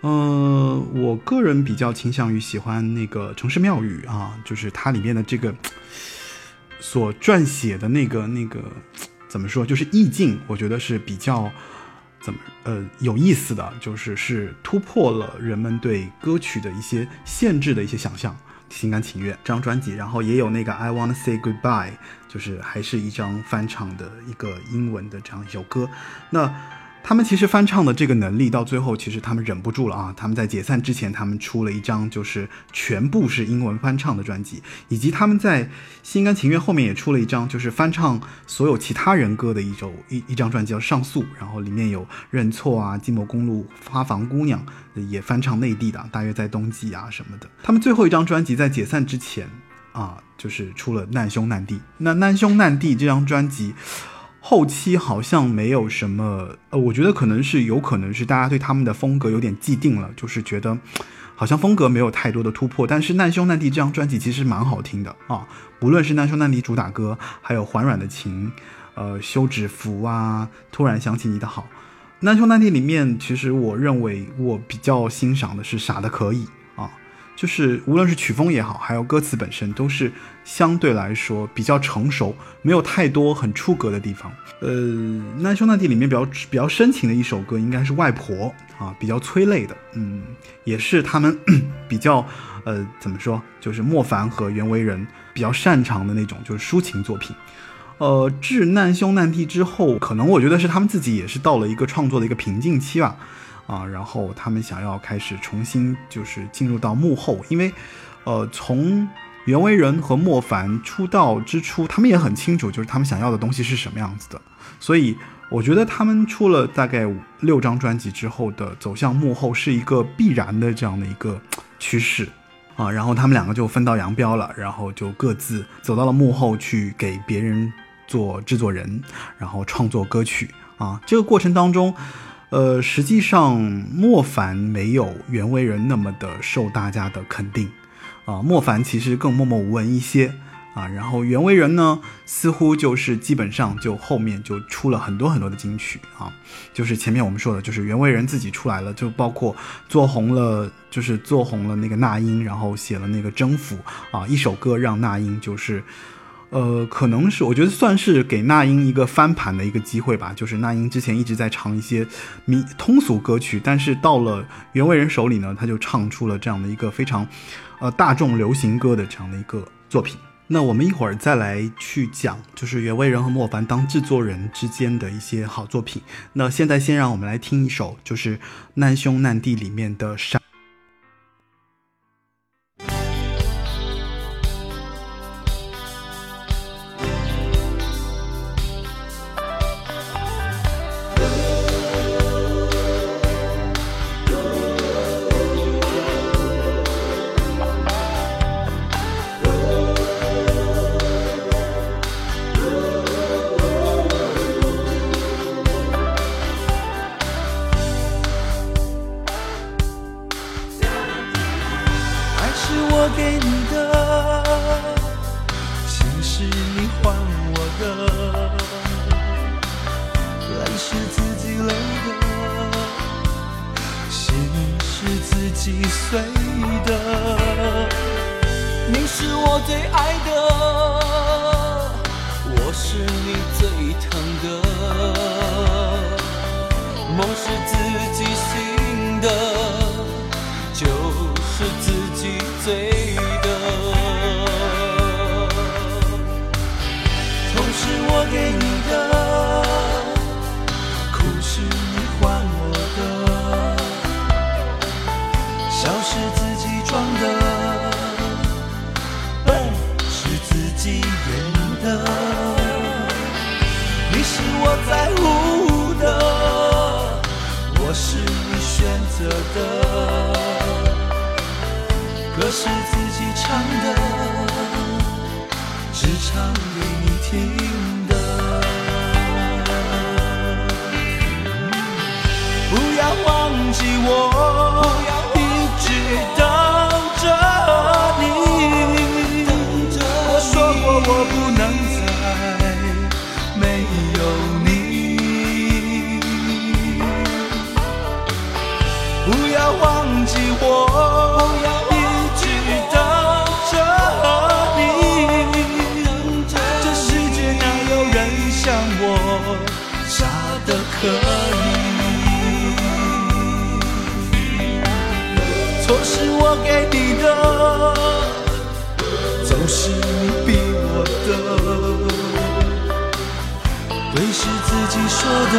呃，我个人比较倾向于喜欢那个《城市庙宇》啊，就是它里面的这个所撰写的那个那个怎么说，就是意境，我觉得是比较怎么呃有意思的，就是是突破了人们对歌曲的一些限制的一些想象。心甘情愿这张专辑，然后也有那个 I Wanna Say Goodbye，就是还是一张翻唱的一个英文的这样一首歌。那。他们其实翻唱的这个能力，到最后其实他们忍不住了啊！他们在解散之前，他们出了一张就是全部是英文翻唱的专辑，以及他们在心甘情愿后面也出了一张就是翻唱所有其他人歌的一首一一张专辑叫《上诉》，然后里面有认错啊、寂寞公路、花房姑娘也翻唱内地的，大约在冬季啊什么的。他们最后一张专辑在解散之前啊，就是出了《难兄难弟》。那《难兄难弟》这张专辑。后期好像没有什么，呃，我觉得可能是有可能是大家对他们的风格有点既定了，就是觉得好像风格没有太多的突破。但是难兄难弟这张专辑其实蛮好听的啊，不论是难兄难弟主打歌，还有缓软的情，呃，休止符啊，突然想起你的好，难兄难弟里面，其实我认为我比较欣赏的是傻的可以。就是无论是曲风也好，还有歌词本身，都是相对来说比较成熟，没有太多很出格的地方。呃，难兄难弟里面比较比较深情的一首歌，应该是外婆啊，比较催泪的，嗯，也是他们 比较呃怎么说，就是莫凡和袁惟仁比较擅长的那种就是抒情作品。呃，至难兄难弟之后，可能我觉得是他们自己也是到了一个创作的一个瓶颈期吧。啊，然后他们想要开始重新就是进入到幕后，因为，呃，从袁惟仁和莫凡出道之初，他们也很清楚，就是他们想要的东西是什么样子的，所以我觉得他们出了大概六张专辑之后的走向幕后是一个必然的这样的一个趋势，啊，然后他们两个就分道扬镳了，然后就各自走到了幕后去给别人做制作人，然后创作歌曲，啊，这个过程当中。呃，实际上莫凡没有袁惟仁那么的受大家的肯定，啊，莫凡其实更默默无闻一些，啊，然后袁惟仁呢，似乎就是基本上就后面就出了很多很多的金曲啊，就是前面我们说的，就是袁惟仁自己出来了，就包括做红了，就是做红了那个那英，然后写了那个征服啊，一首歌让那英就是。呃，可能是我觉得算是给那英一个翻盘的一个机会吧。就是那英之前一直在唱一些民通俗歌曲，但是到了袁惟仁手里呢，他就唱出了这样的一个非常，呃，大众流行歌的这样的一个作品。那我们一会儿再来去讲，就是袁惟仁和莫凡当制作人之间的一些好作品。那现在先让我们来听一首，就是《难兄难弟》里面的《傻》。有说的。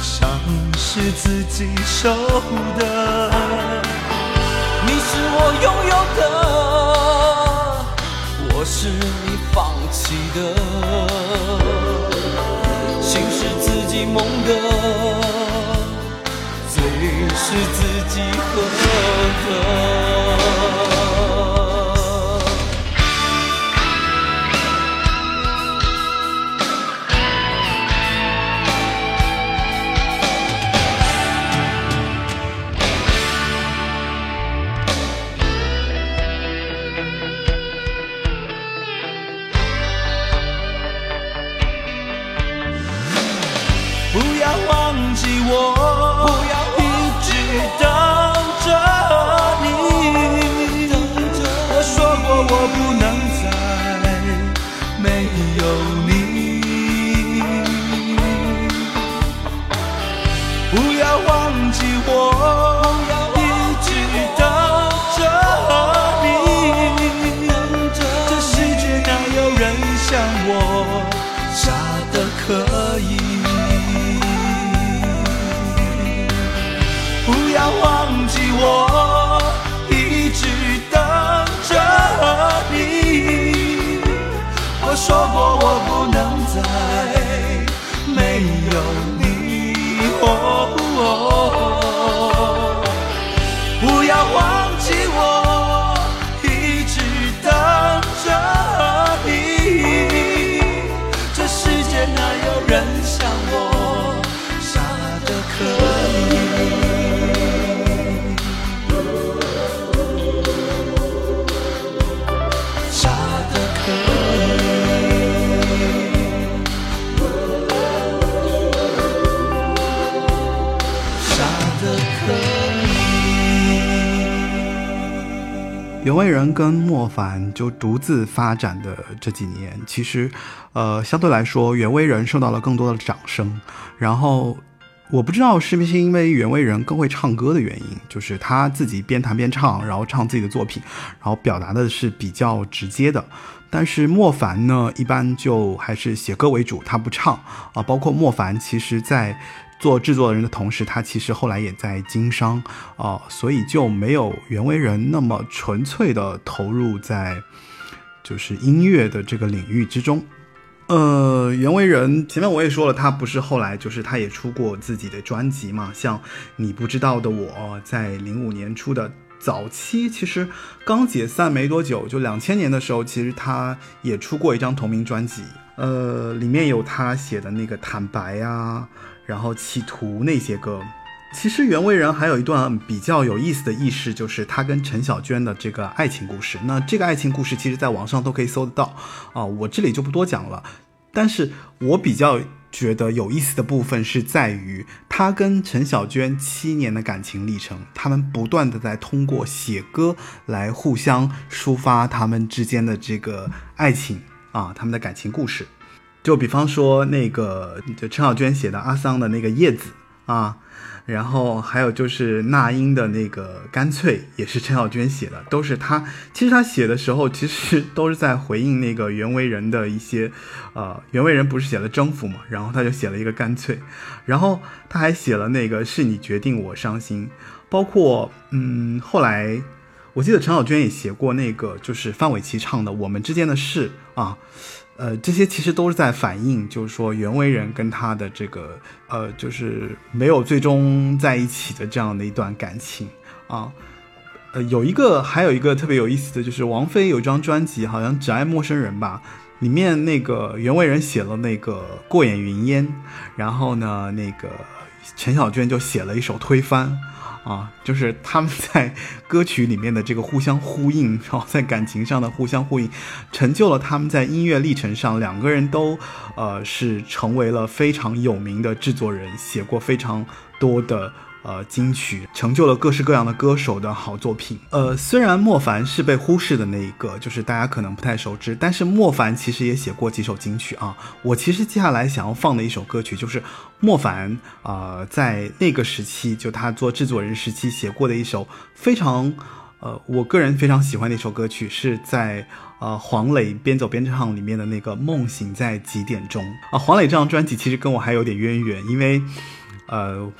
伤是自己受的，你是我拥有的，我是你放弃的，心是自己梦的，嘴是自己喝的。袁惟仁跟莫凡就独自发展的这几年，其实，呃，相对来说，袁惟仁受到了更多的掌声。然后，我不知道是不是因为袁惟仁更会唱歌的原因，就是他自己边弹边唱，然后唱自己的作品，然后表达的是比较直接的。但是莫凡呢，一般就还是写歌为主，他不唱啊。包括莫凡，其实在做制作人的同时，他其实后来也在经商啊、所以就没有袁惟仁那么纯粹的投入在就是音乐的这个领域之中。呃，袁惟仁前面我也说了，他不是后来就是他也出过自己的专辑嘛，像《你不知道的我》在零五年出的。早期其实刚解散没多久，就两千年的时候，其实他也出过一张同名专辑，呃，里面有他写的那个《坦白》啊，然后《企图》那些歌。其实袁惟仁还有一段比较有意思的轶事，就是他跟陈小娟的这个爱情故事。那这个爱情故事其实在网上都可以搜得到啊，我这里就不多讲了。但是我比较觉得有意思的部分是在于他跟陈小娟七年的感情历程，他们不断的在通过写歌来互相抒发他们之间的这个爱情啊，他们的感情故事。就比方说那个就陈小娟写的阿桑的那个叶子啊，然后还有就是那英的那个干脆也是陈小娟写的，都是她。其实她写的时候，其实 都是在回应那个袁惟仁的一些，呃，袁惟仁不是写了征服嘛，然后他就写了一个干脆，然后他还写了那个是你决定我伤心，包括嗯后来。我记得陈小娟也写过那个，就是范玮琪唱的《我们之间的事》啊，呃，这些其实都是在反映，就是说袁惟仁跟他的这个呃，就是没有最终在一起的这样的一段感情啊。呃，有一个还有一个特别有意思的就是王菲有一张专辑，好像《只爱陌生人》吧，里面那个袁惟仁写了那个过眼云烟，然后呢，那个陈小娟就写了一首推翻。啊，就是他们在歌曲里面的这个互相呼应，然后在感情上的互相呼应，成就了他们在音乐历程上两个人都，呃，是成为了非常有名的制作人，写过非常多的。呃，金曲成就了各式各样的歌手的好作品。呃，虽然莫凡是被忽视的那一个，就是大家可能不太熟知，但是莫凡其实也写过几首金曲啊。我其实接下来想要放的一首歌曲，就是莫凡啊，在那个时期，就他做制作人时期写过的一首非常，呃，我个人非常喜欢的一首歌曲，是在呃黄磊边走边唱里面的那个《梦醒在几点钟》啊。黄磊这张专辑其实跟我还有点渊源，因为，呃。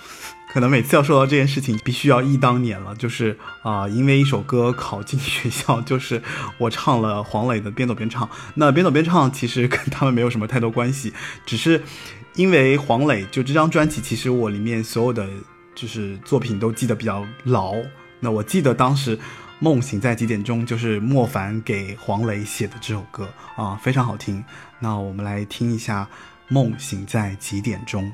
可能每次要说到这件事情，必须要忆当年了。就是啊，因为一首歌考进学校，就是我唱了黄磊的《边走边唱》。那《边走边唱》其实跟他们没有什么太多关系，只是因为黄磊就这张专辑，其实我里面所有的就是作品都记得比较牢。那我记得当时《梦醒在几点钟》就是莫凡给黄磊写的这首歌啊，非常好听。那我们来听一下《梦醒在几点钟》。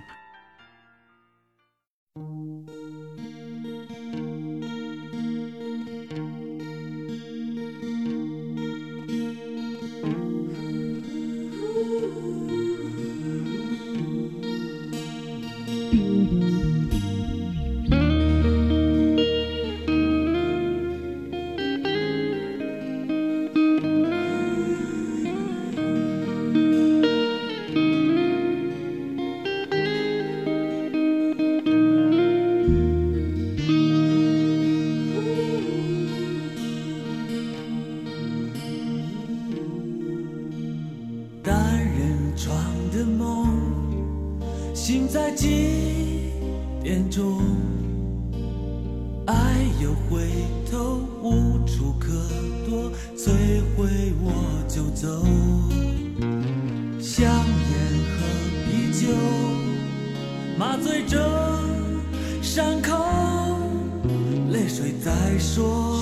再说。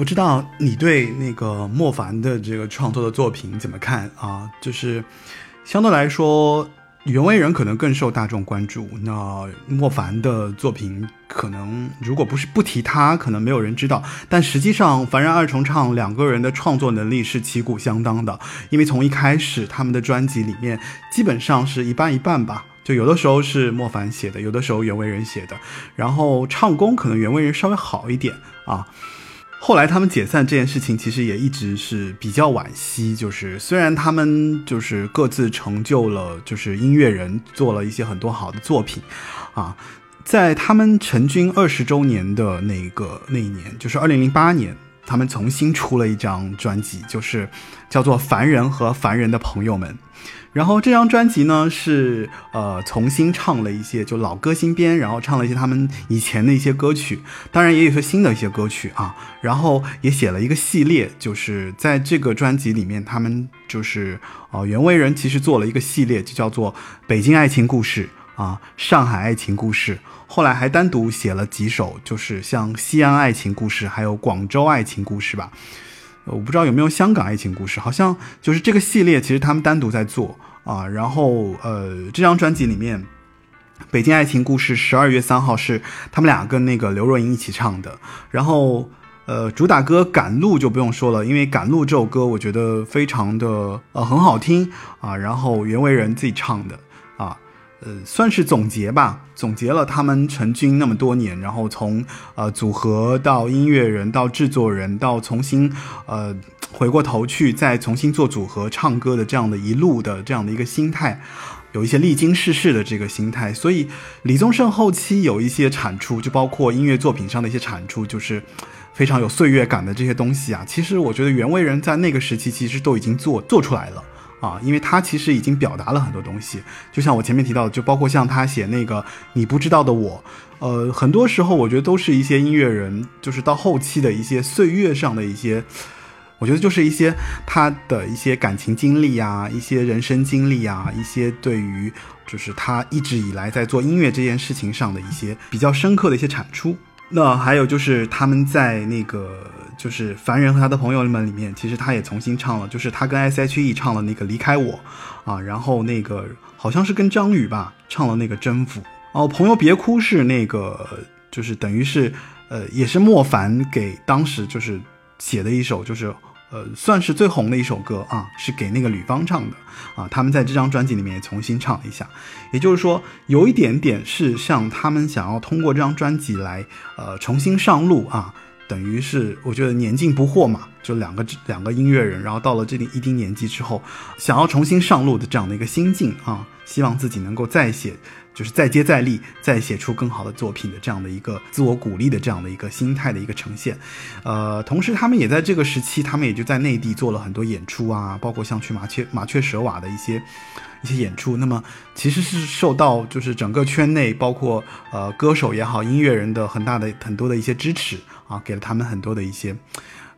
不知道你对那个莫凡的这个创作的作品怎么看啊？就是相对来说，袁惟仁可能更受大众关注。那莫凡的作品可能如果不是不提他，可能没有人知道。但实际上，凡人二重唱两个人的创作能力是旗鼓相当的，因为从一开始他们的专辑里面基本上是一半一半吧，就有的时候是莫凡写的，有的时候袁惟仁写的，然后唱功可能袁惟仁稍微好一点啊。后来他们解散这件事情，其实也一直是比较惋惜。就是虽然他们就是各自成就了，就是音乐人做了一些很多好的作品，啊，在他们成军二十周年的那个那一年，就是二零零八年，他们重新出了一张专辑，就是叫做《凡人和凡人的朋友们》。然后这张专辑呢是呃重新唱了一些就老歌新编，然后唱了一些他们以前的一些歌曲，当然也有些新的一些歌曲啊。然后也写了一个系列，就是在这个专辑里面，他们就是呃袁惟仁其实做了一个系列，就叫做《北京爱情故事》啊，《上海爱情故事》。后来还单独写了几首，就是像《西安爱情故事》还有《广州爱情故事》吧。我不知道有没有香港爱情故事，好像就是这个系列，其实他们单独在做啊。然后呃，这张专辑里面，《北京爱情故事》十二月三号是他们俩跟那个刘若英一起唱的。然后呃，主打歌《赶路》就不用说了，因为《赶路》这首歌我觉得非常的呃很好听啊。然后袁惟仁自己唱的。呃，算是总结吧，总结了他们成军那么多年，然后从呃组合到音乐人到制作人到重新呃回过头去再重新做组合唱歌的这样的一路的这样的一个心态，有一些历经世事的这个心态。所以李宗盛后期有一些产出，就包括音乐作品上的一些产出，就是非常有岁月感的这些东西啊。其实我觉得袁惟仁在那个时期其实都已经做做出来了。啊，因为他其实已经表达了很多东西，就像我前面提到的，就包括像他写那个你不知道的我，呃，很多时候我觉得都是一些音乐人，就是到后期的一些岁月上的一些，我觉得就是一些他的一些感情经历啊，一些人生经历啊，一些对于就是他一直以来在做音乐这件事情上的一些比较深刻的一些产出。那还有就是他们在那个就是凡人和他的朋友们里面，其实他也重新唱了，就是他跟 S.H.E 唱了那个离开我啊，然后那个好像是跟张宇吧唱了那个征服哦，朋友别哭是那个就是等于是呃也是莫凡给当时就是写的一首就是。呃，算是最红的一首歌啊，是给那个吕方唱的啊。他们在这张专辑里面也重新唱了一下，也就是说，有一点点是像他们想要通过这张专辑来呃重新上路啊。等于是我觉得年近不惑嘛，就两个两个音乐人，然后到了这里一定年纪之后，想要重新上路的这样的一个心境啊，希望自己能够再写。就是再接再厉，再写出更好的作品的这样的一个自我鼓励的这样的一个心态的一个呈现，呃，同时他们也在这个时期，他们也就在内地做了很多演出啊，包括像去麻雀麻雀舍瓦的一些一些演出。那么其实是受到就是整个圈内，包括呃歌手也好，音乐人的很大的很多的一些支持啊，给了他们很多的一些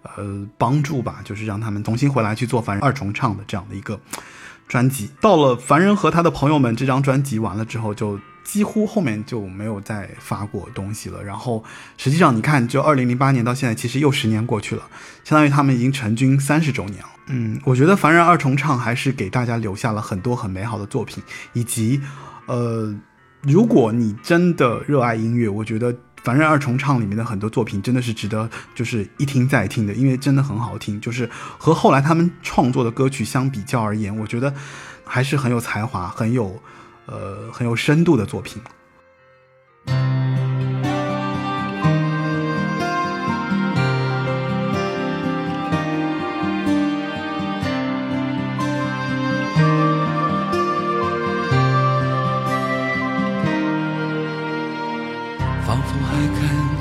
呃帮助吧，就是让他们重新回来去做凡人二重唱的这样的一个。专辑到了《凡人和他的朋友们》这张专辑完了之后，就几乎后面就没有再发过东西了。然后实际上你看，就二零零八年到现在，其实又十年过去了，相当于他们已经成军三十周年了。嗯，我觉得《凡人二重唱》还是给大家留下了很多很美好的作品，以及呃，如果你真的热爱音乐，我觉得。凡人二重唱里面的很多作品真的是值得就是一听再听的，因为真的很好听。就是和后来他们创作的歌曲相比较而言，我觉得还是很有才华、很有呃很有深度的作品。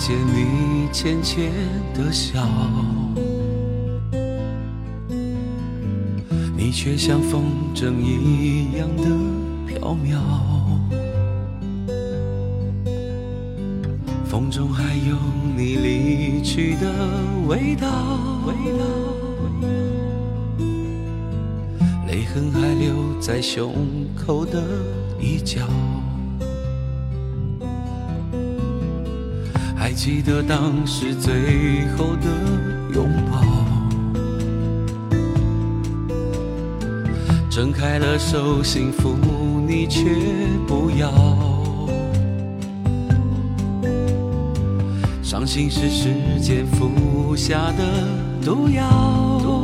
见你浅浅的笑，你却像风筝一样的飘渺，风中还有你离去的味道，泪痕还留在胸口的一角。还记得当时最后的拥抱，睁开了手，幸福你却不要。伤心是时间服下的毒药，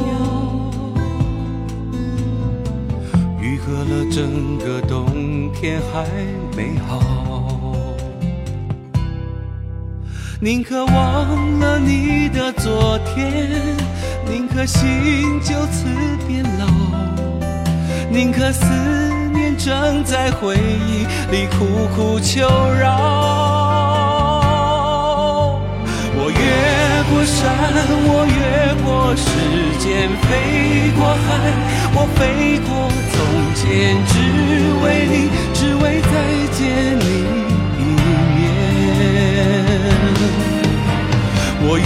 愈合了整个冬天还没好。宁可忘了你的昨天，宁可心就此变老，宁可思念正在回忆里苦苦求饶。我越过山，我越过时间，飞过海，我飞过从前，只为你，只为再见你我越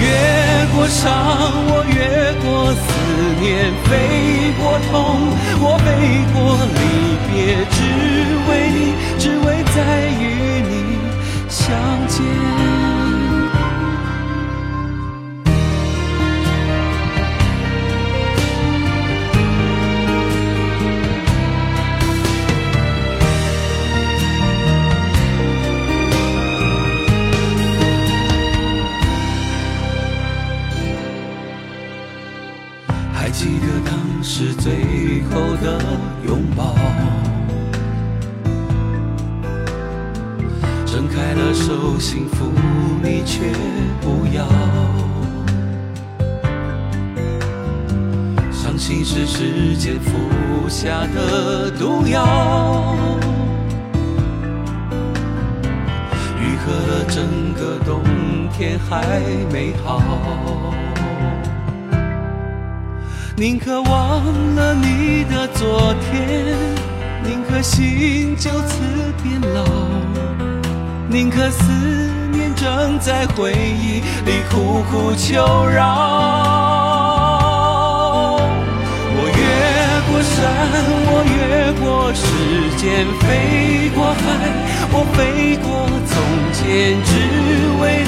过伤，我越过思念，飞过痛，我飞过离别，只为你，只为再与最后的拥抱，睁开了手，幸福你却不要。伤心是时间服下的毒药，愈合了整个冬天还没好。宁可忘了你的昨天，宁可心就此变老，宁可思念正在回忆里苦苦求饶。我越过山，我越过时间，飞过海，我飞过从前，只为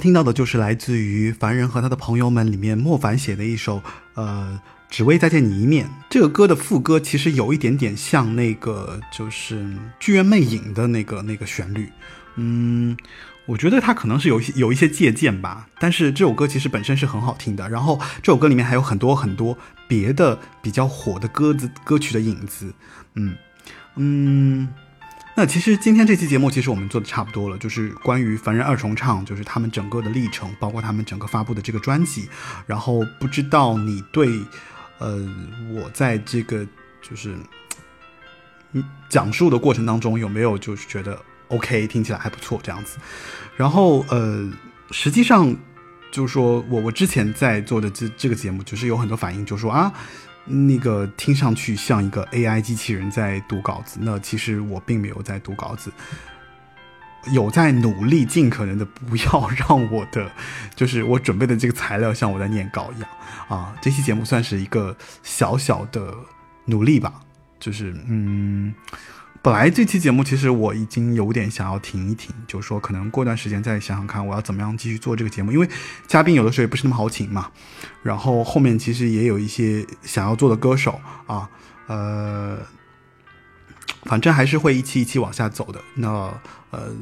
听到的就是来自于《凡人和他的朋友们》里面莫凡写的一首，呃，只为再见你一面。这个歌的副歌其实有一点点像那个，就是《剧院魅影》的那个那个旋律。嗯，我觉得它可能是有些有一些借鉴吧，但是这首歌其实本身是很好听的。然后这首歌里面还有很多很多别的比较火的歌子歌曲的影子。嗯嗯。那其实今天这期节目，其实我们做的差不多了，就是关于凡人二重唱，就是他们整个的历程，包括他们整个发布的这个专辑。然后不知道你对，呃，我在这个就是讲述的过程当中有没有就是觉得 OK，听起来还不错这样子。然后呃，实际上就是说我我之前在做的这这个节目，就是有很多反应，就说啊。那个听上去像一个 AI 机器人在读稿子，那其实我并没有在读稿子，有在努力尽可能的不要让我的，就是我准备的这个材料像我在念稿一样啊。这期节目算是一个小小的努力吧，就是嗯，本来这期节目其实我已经有点想要停一停，就是说可能过段时间再想想看我要怎么样继续做这个节目，因为嘉宾有的时候也不是那么好请嘛。然后后面其实也有一些想要做的歌手啊，呃，反正还是会一期一期往下走的。那呃，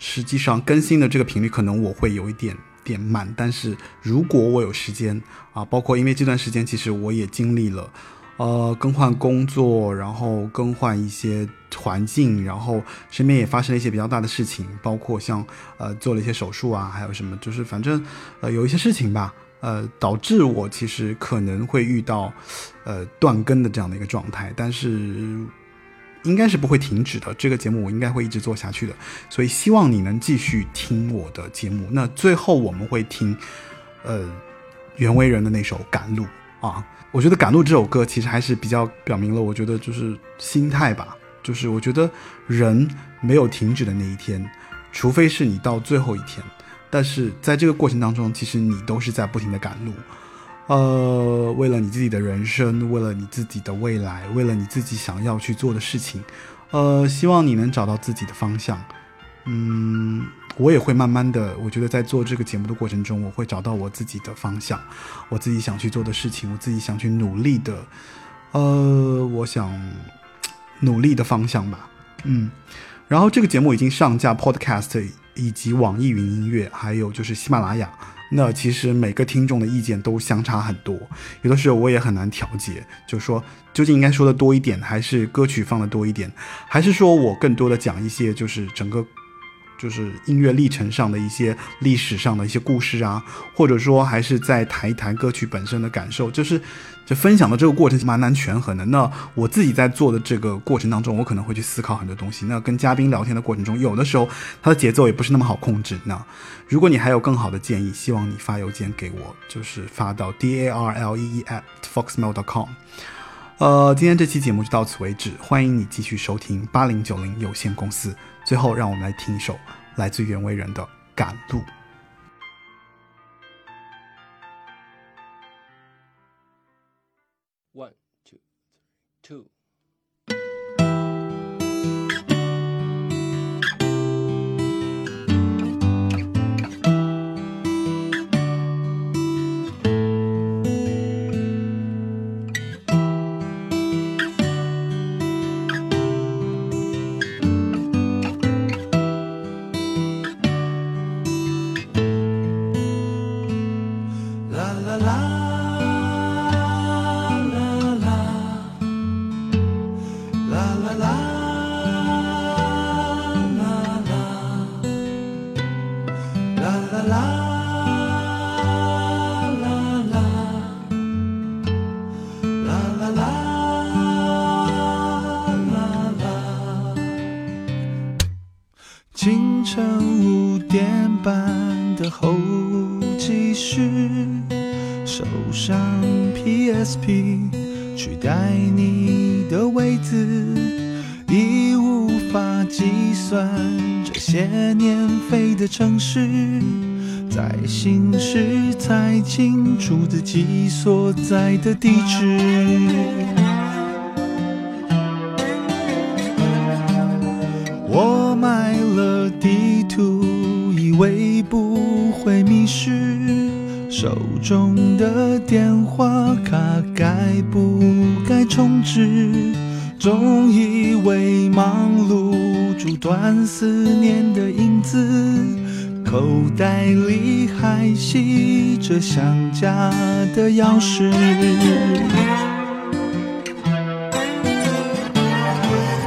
实际上更新的这个频率可能我会有一点点慢，但是如果我有时间啊，包括因为这段时间其实我也经历了，呃，更换工作，然后更换一些环境，然后身边也发生了一些比较大的事情，包括像呃做了一些手术啊，还有什么，就是反正呃有一些事情吧，呃导致我其实可能会遇到呃断更的这样的一个状态，但是。应该是不会停止的，这个节目我应该会一直做下去的，所以希望你能继续听我的节目。那最后我们会听，呃，袁惟仁的那首《赶路》啊，我觉得《赶路》这首歌其实还是比较表明了，我觉得就是心态吧，就是我觉得人没有停止的那一天，除非是你到最后一天，但是在这个过程当中，其实你都是在不停的赶路。呃，为了你自己的人生，为了你自己的未来，为了你自己想要去做的事情，呃，希望你能找到自己的方向。嗯，我也会慢慢的，我觉得在做这个节目的过程中，我会找到我自己的方向，我自己想去做的事情，我自己想去努力的，呃，我想努力的方向吧。嗯，然后这个节目已经上架 Podcast 以及网易云音乐，还有就是喜马拉雅。那其实每个听众的意见都相差很多，有的时候我也很难调节，就说究竟应该说的多一点，还是歌曲放的多一点，还是说我更多的讲一些就是整个。就是音乐历程上的一些历史上的一些故事啊，或者说还是在谈一谈歌曲本身的感受，就是就分享的这个过程蛮难权衡的。那我自己在做的这个过程当中，我可能会去思考很多东西。那跟嘉宾聊天的过程中，有的时候他的节奏也不是那么好控制。那如果你还有更好的建议，希望你发邮件给我，就是发到 d a r l e e at foxmail dot com。呃，今天这期节目就到此为止，欢迎你继续收听八零九零有限公司。最后，让我们来听一首来自袁惟仁的《赶路》。2. 才清楚自己所在的地址。我买了地图，以为不会迷失。手中的电话卡该不该充值？总以为忙碌阻断思念的影子。口袋里还系着想家的钥匙，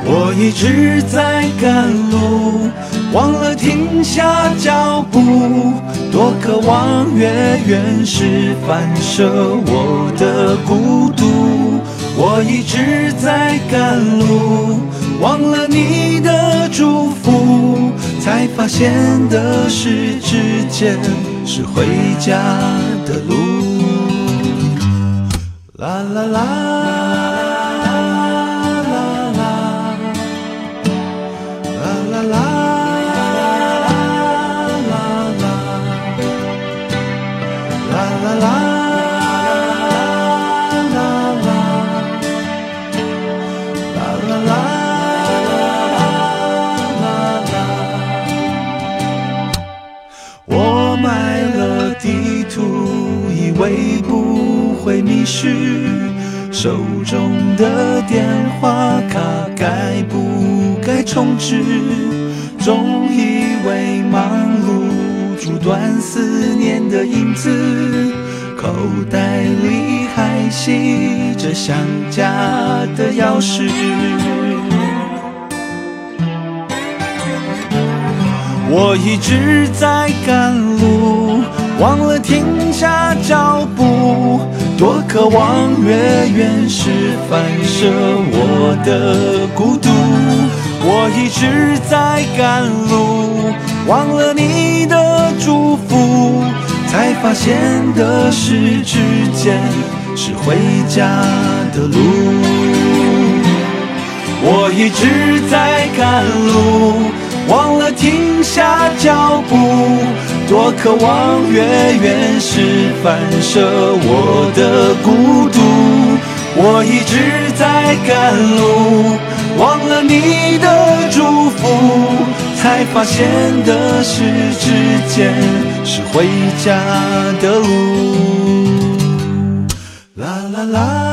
我一直在赶路，忘了停下脚步，多渴望月圆时反射我的孤独。我一直在赶路，忘了你的祝福。才发现的是，之间是回家的路。啦啦啦。迷失，手中的电话卡该不该充值？总以为忙碌阻断思念的影子，口袋里还系着想家的钥匙。我一直在赶路，忘了停下脚步，多渴望月圆时反射我的孤独。我一直在赶路，忘了你的祝福，才发现的是指尖是回家的路。我一直在赶路。忘了停下脚步，多渴望月圆时反射我的孤独。我一直在赶路，忘了你的祝福，才发现的是指尖是回家的路。啦啦啦。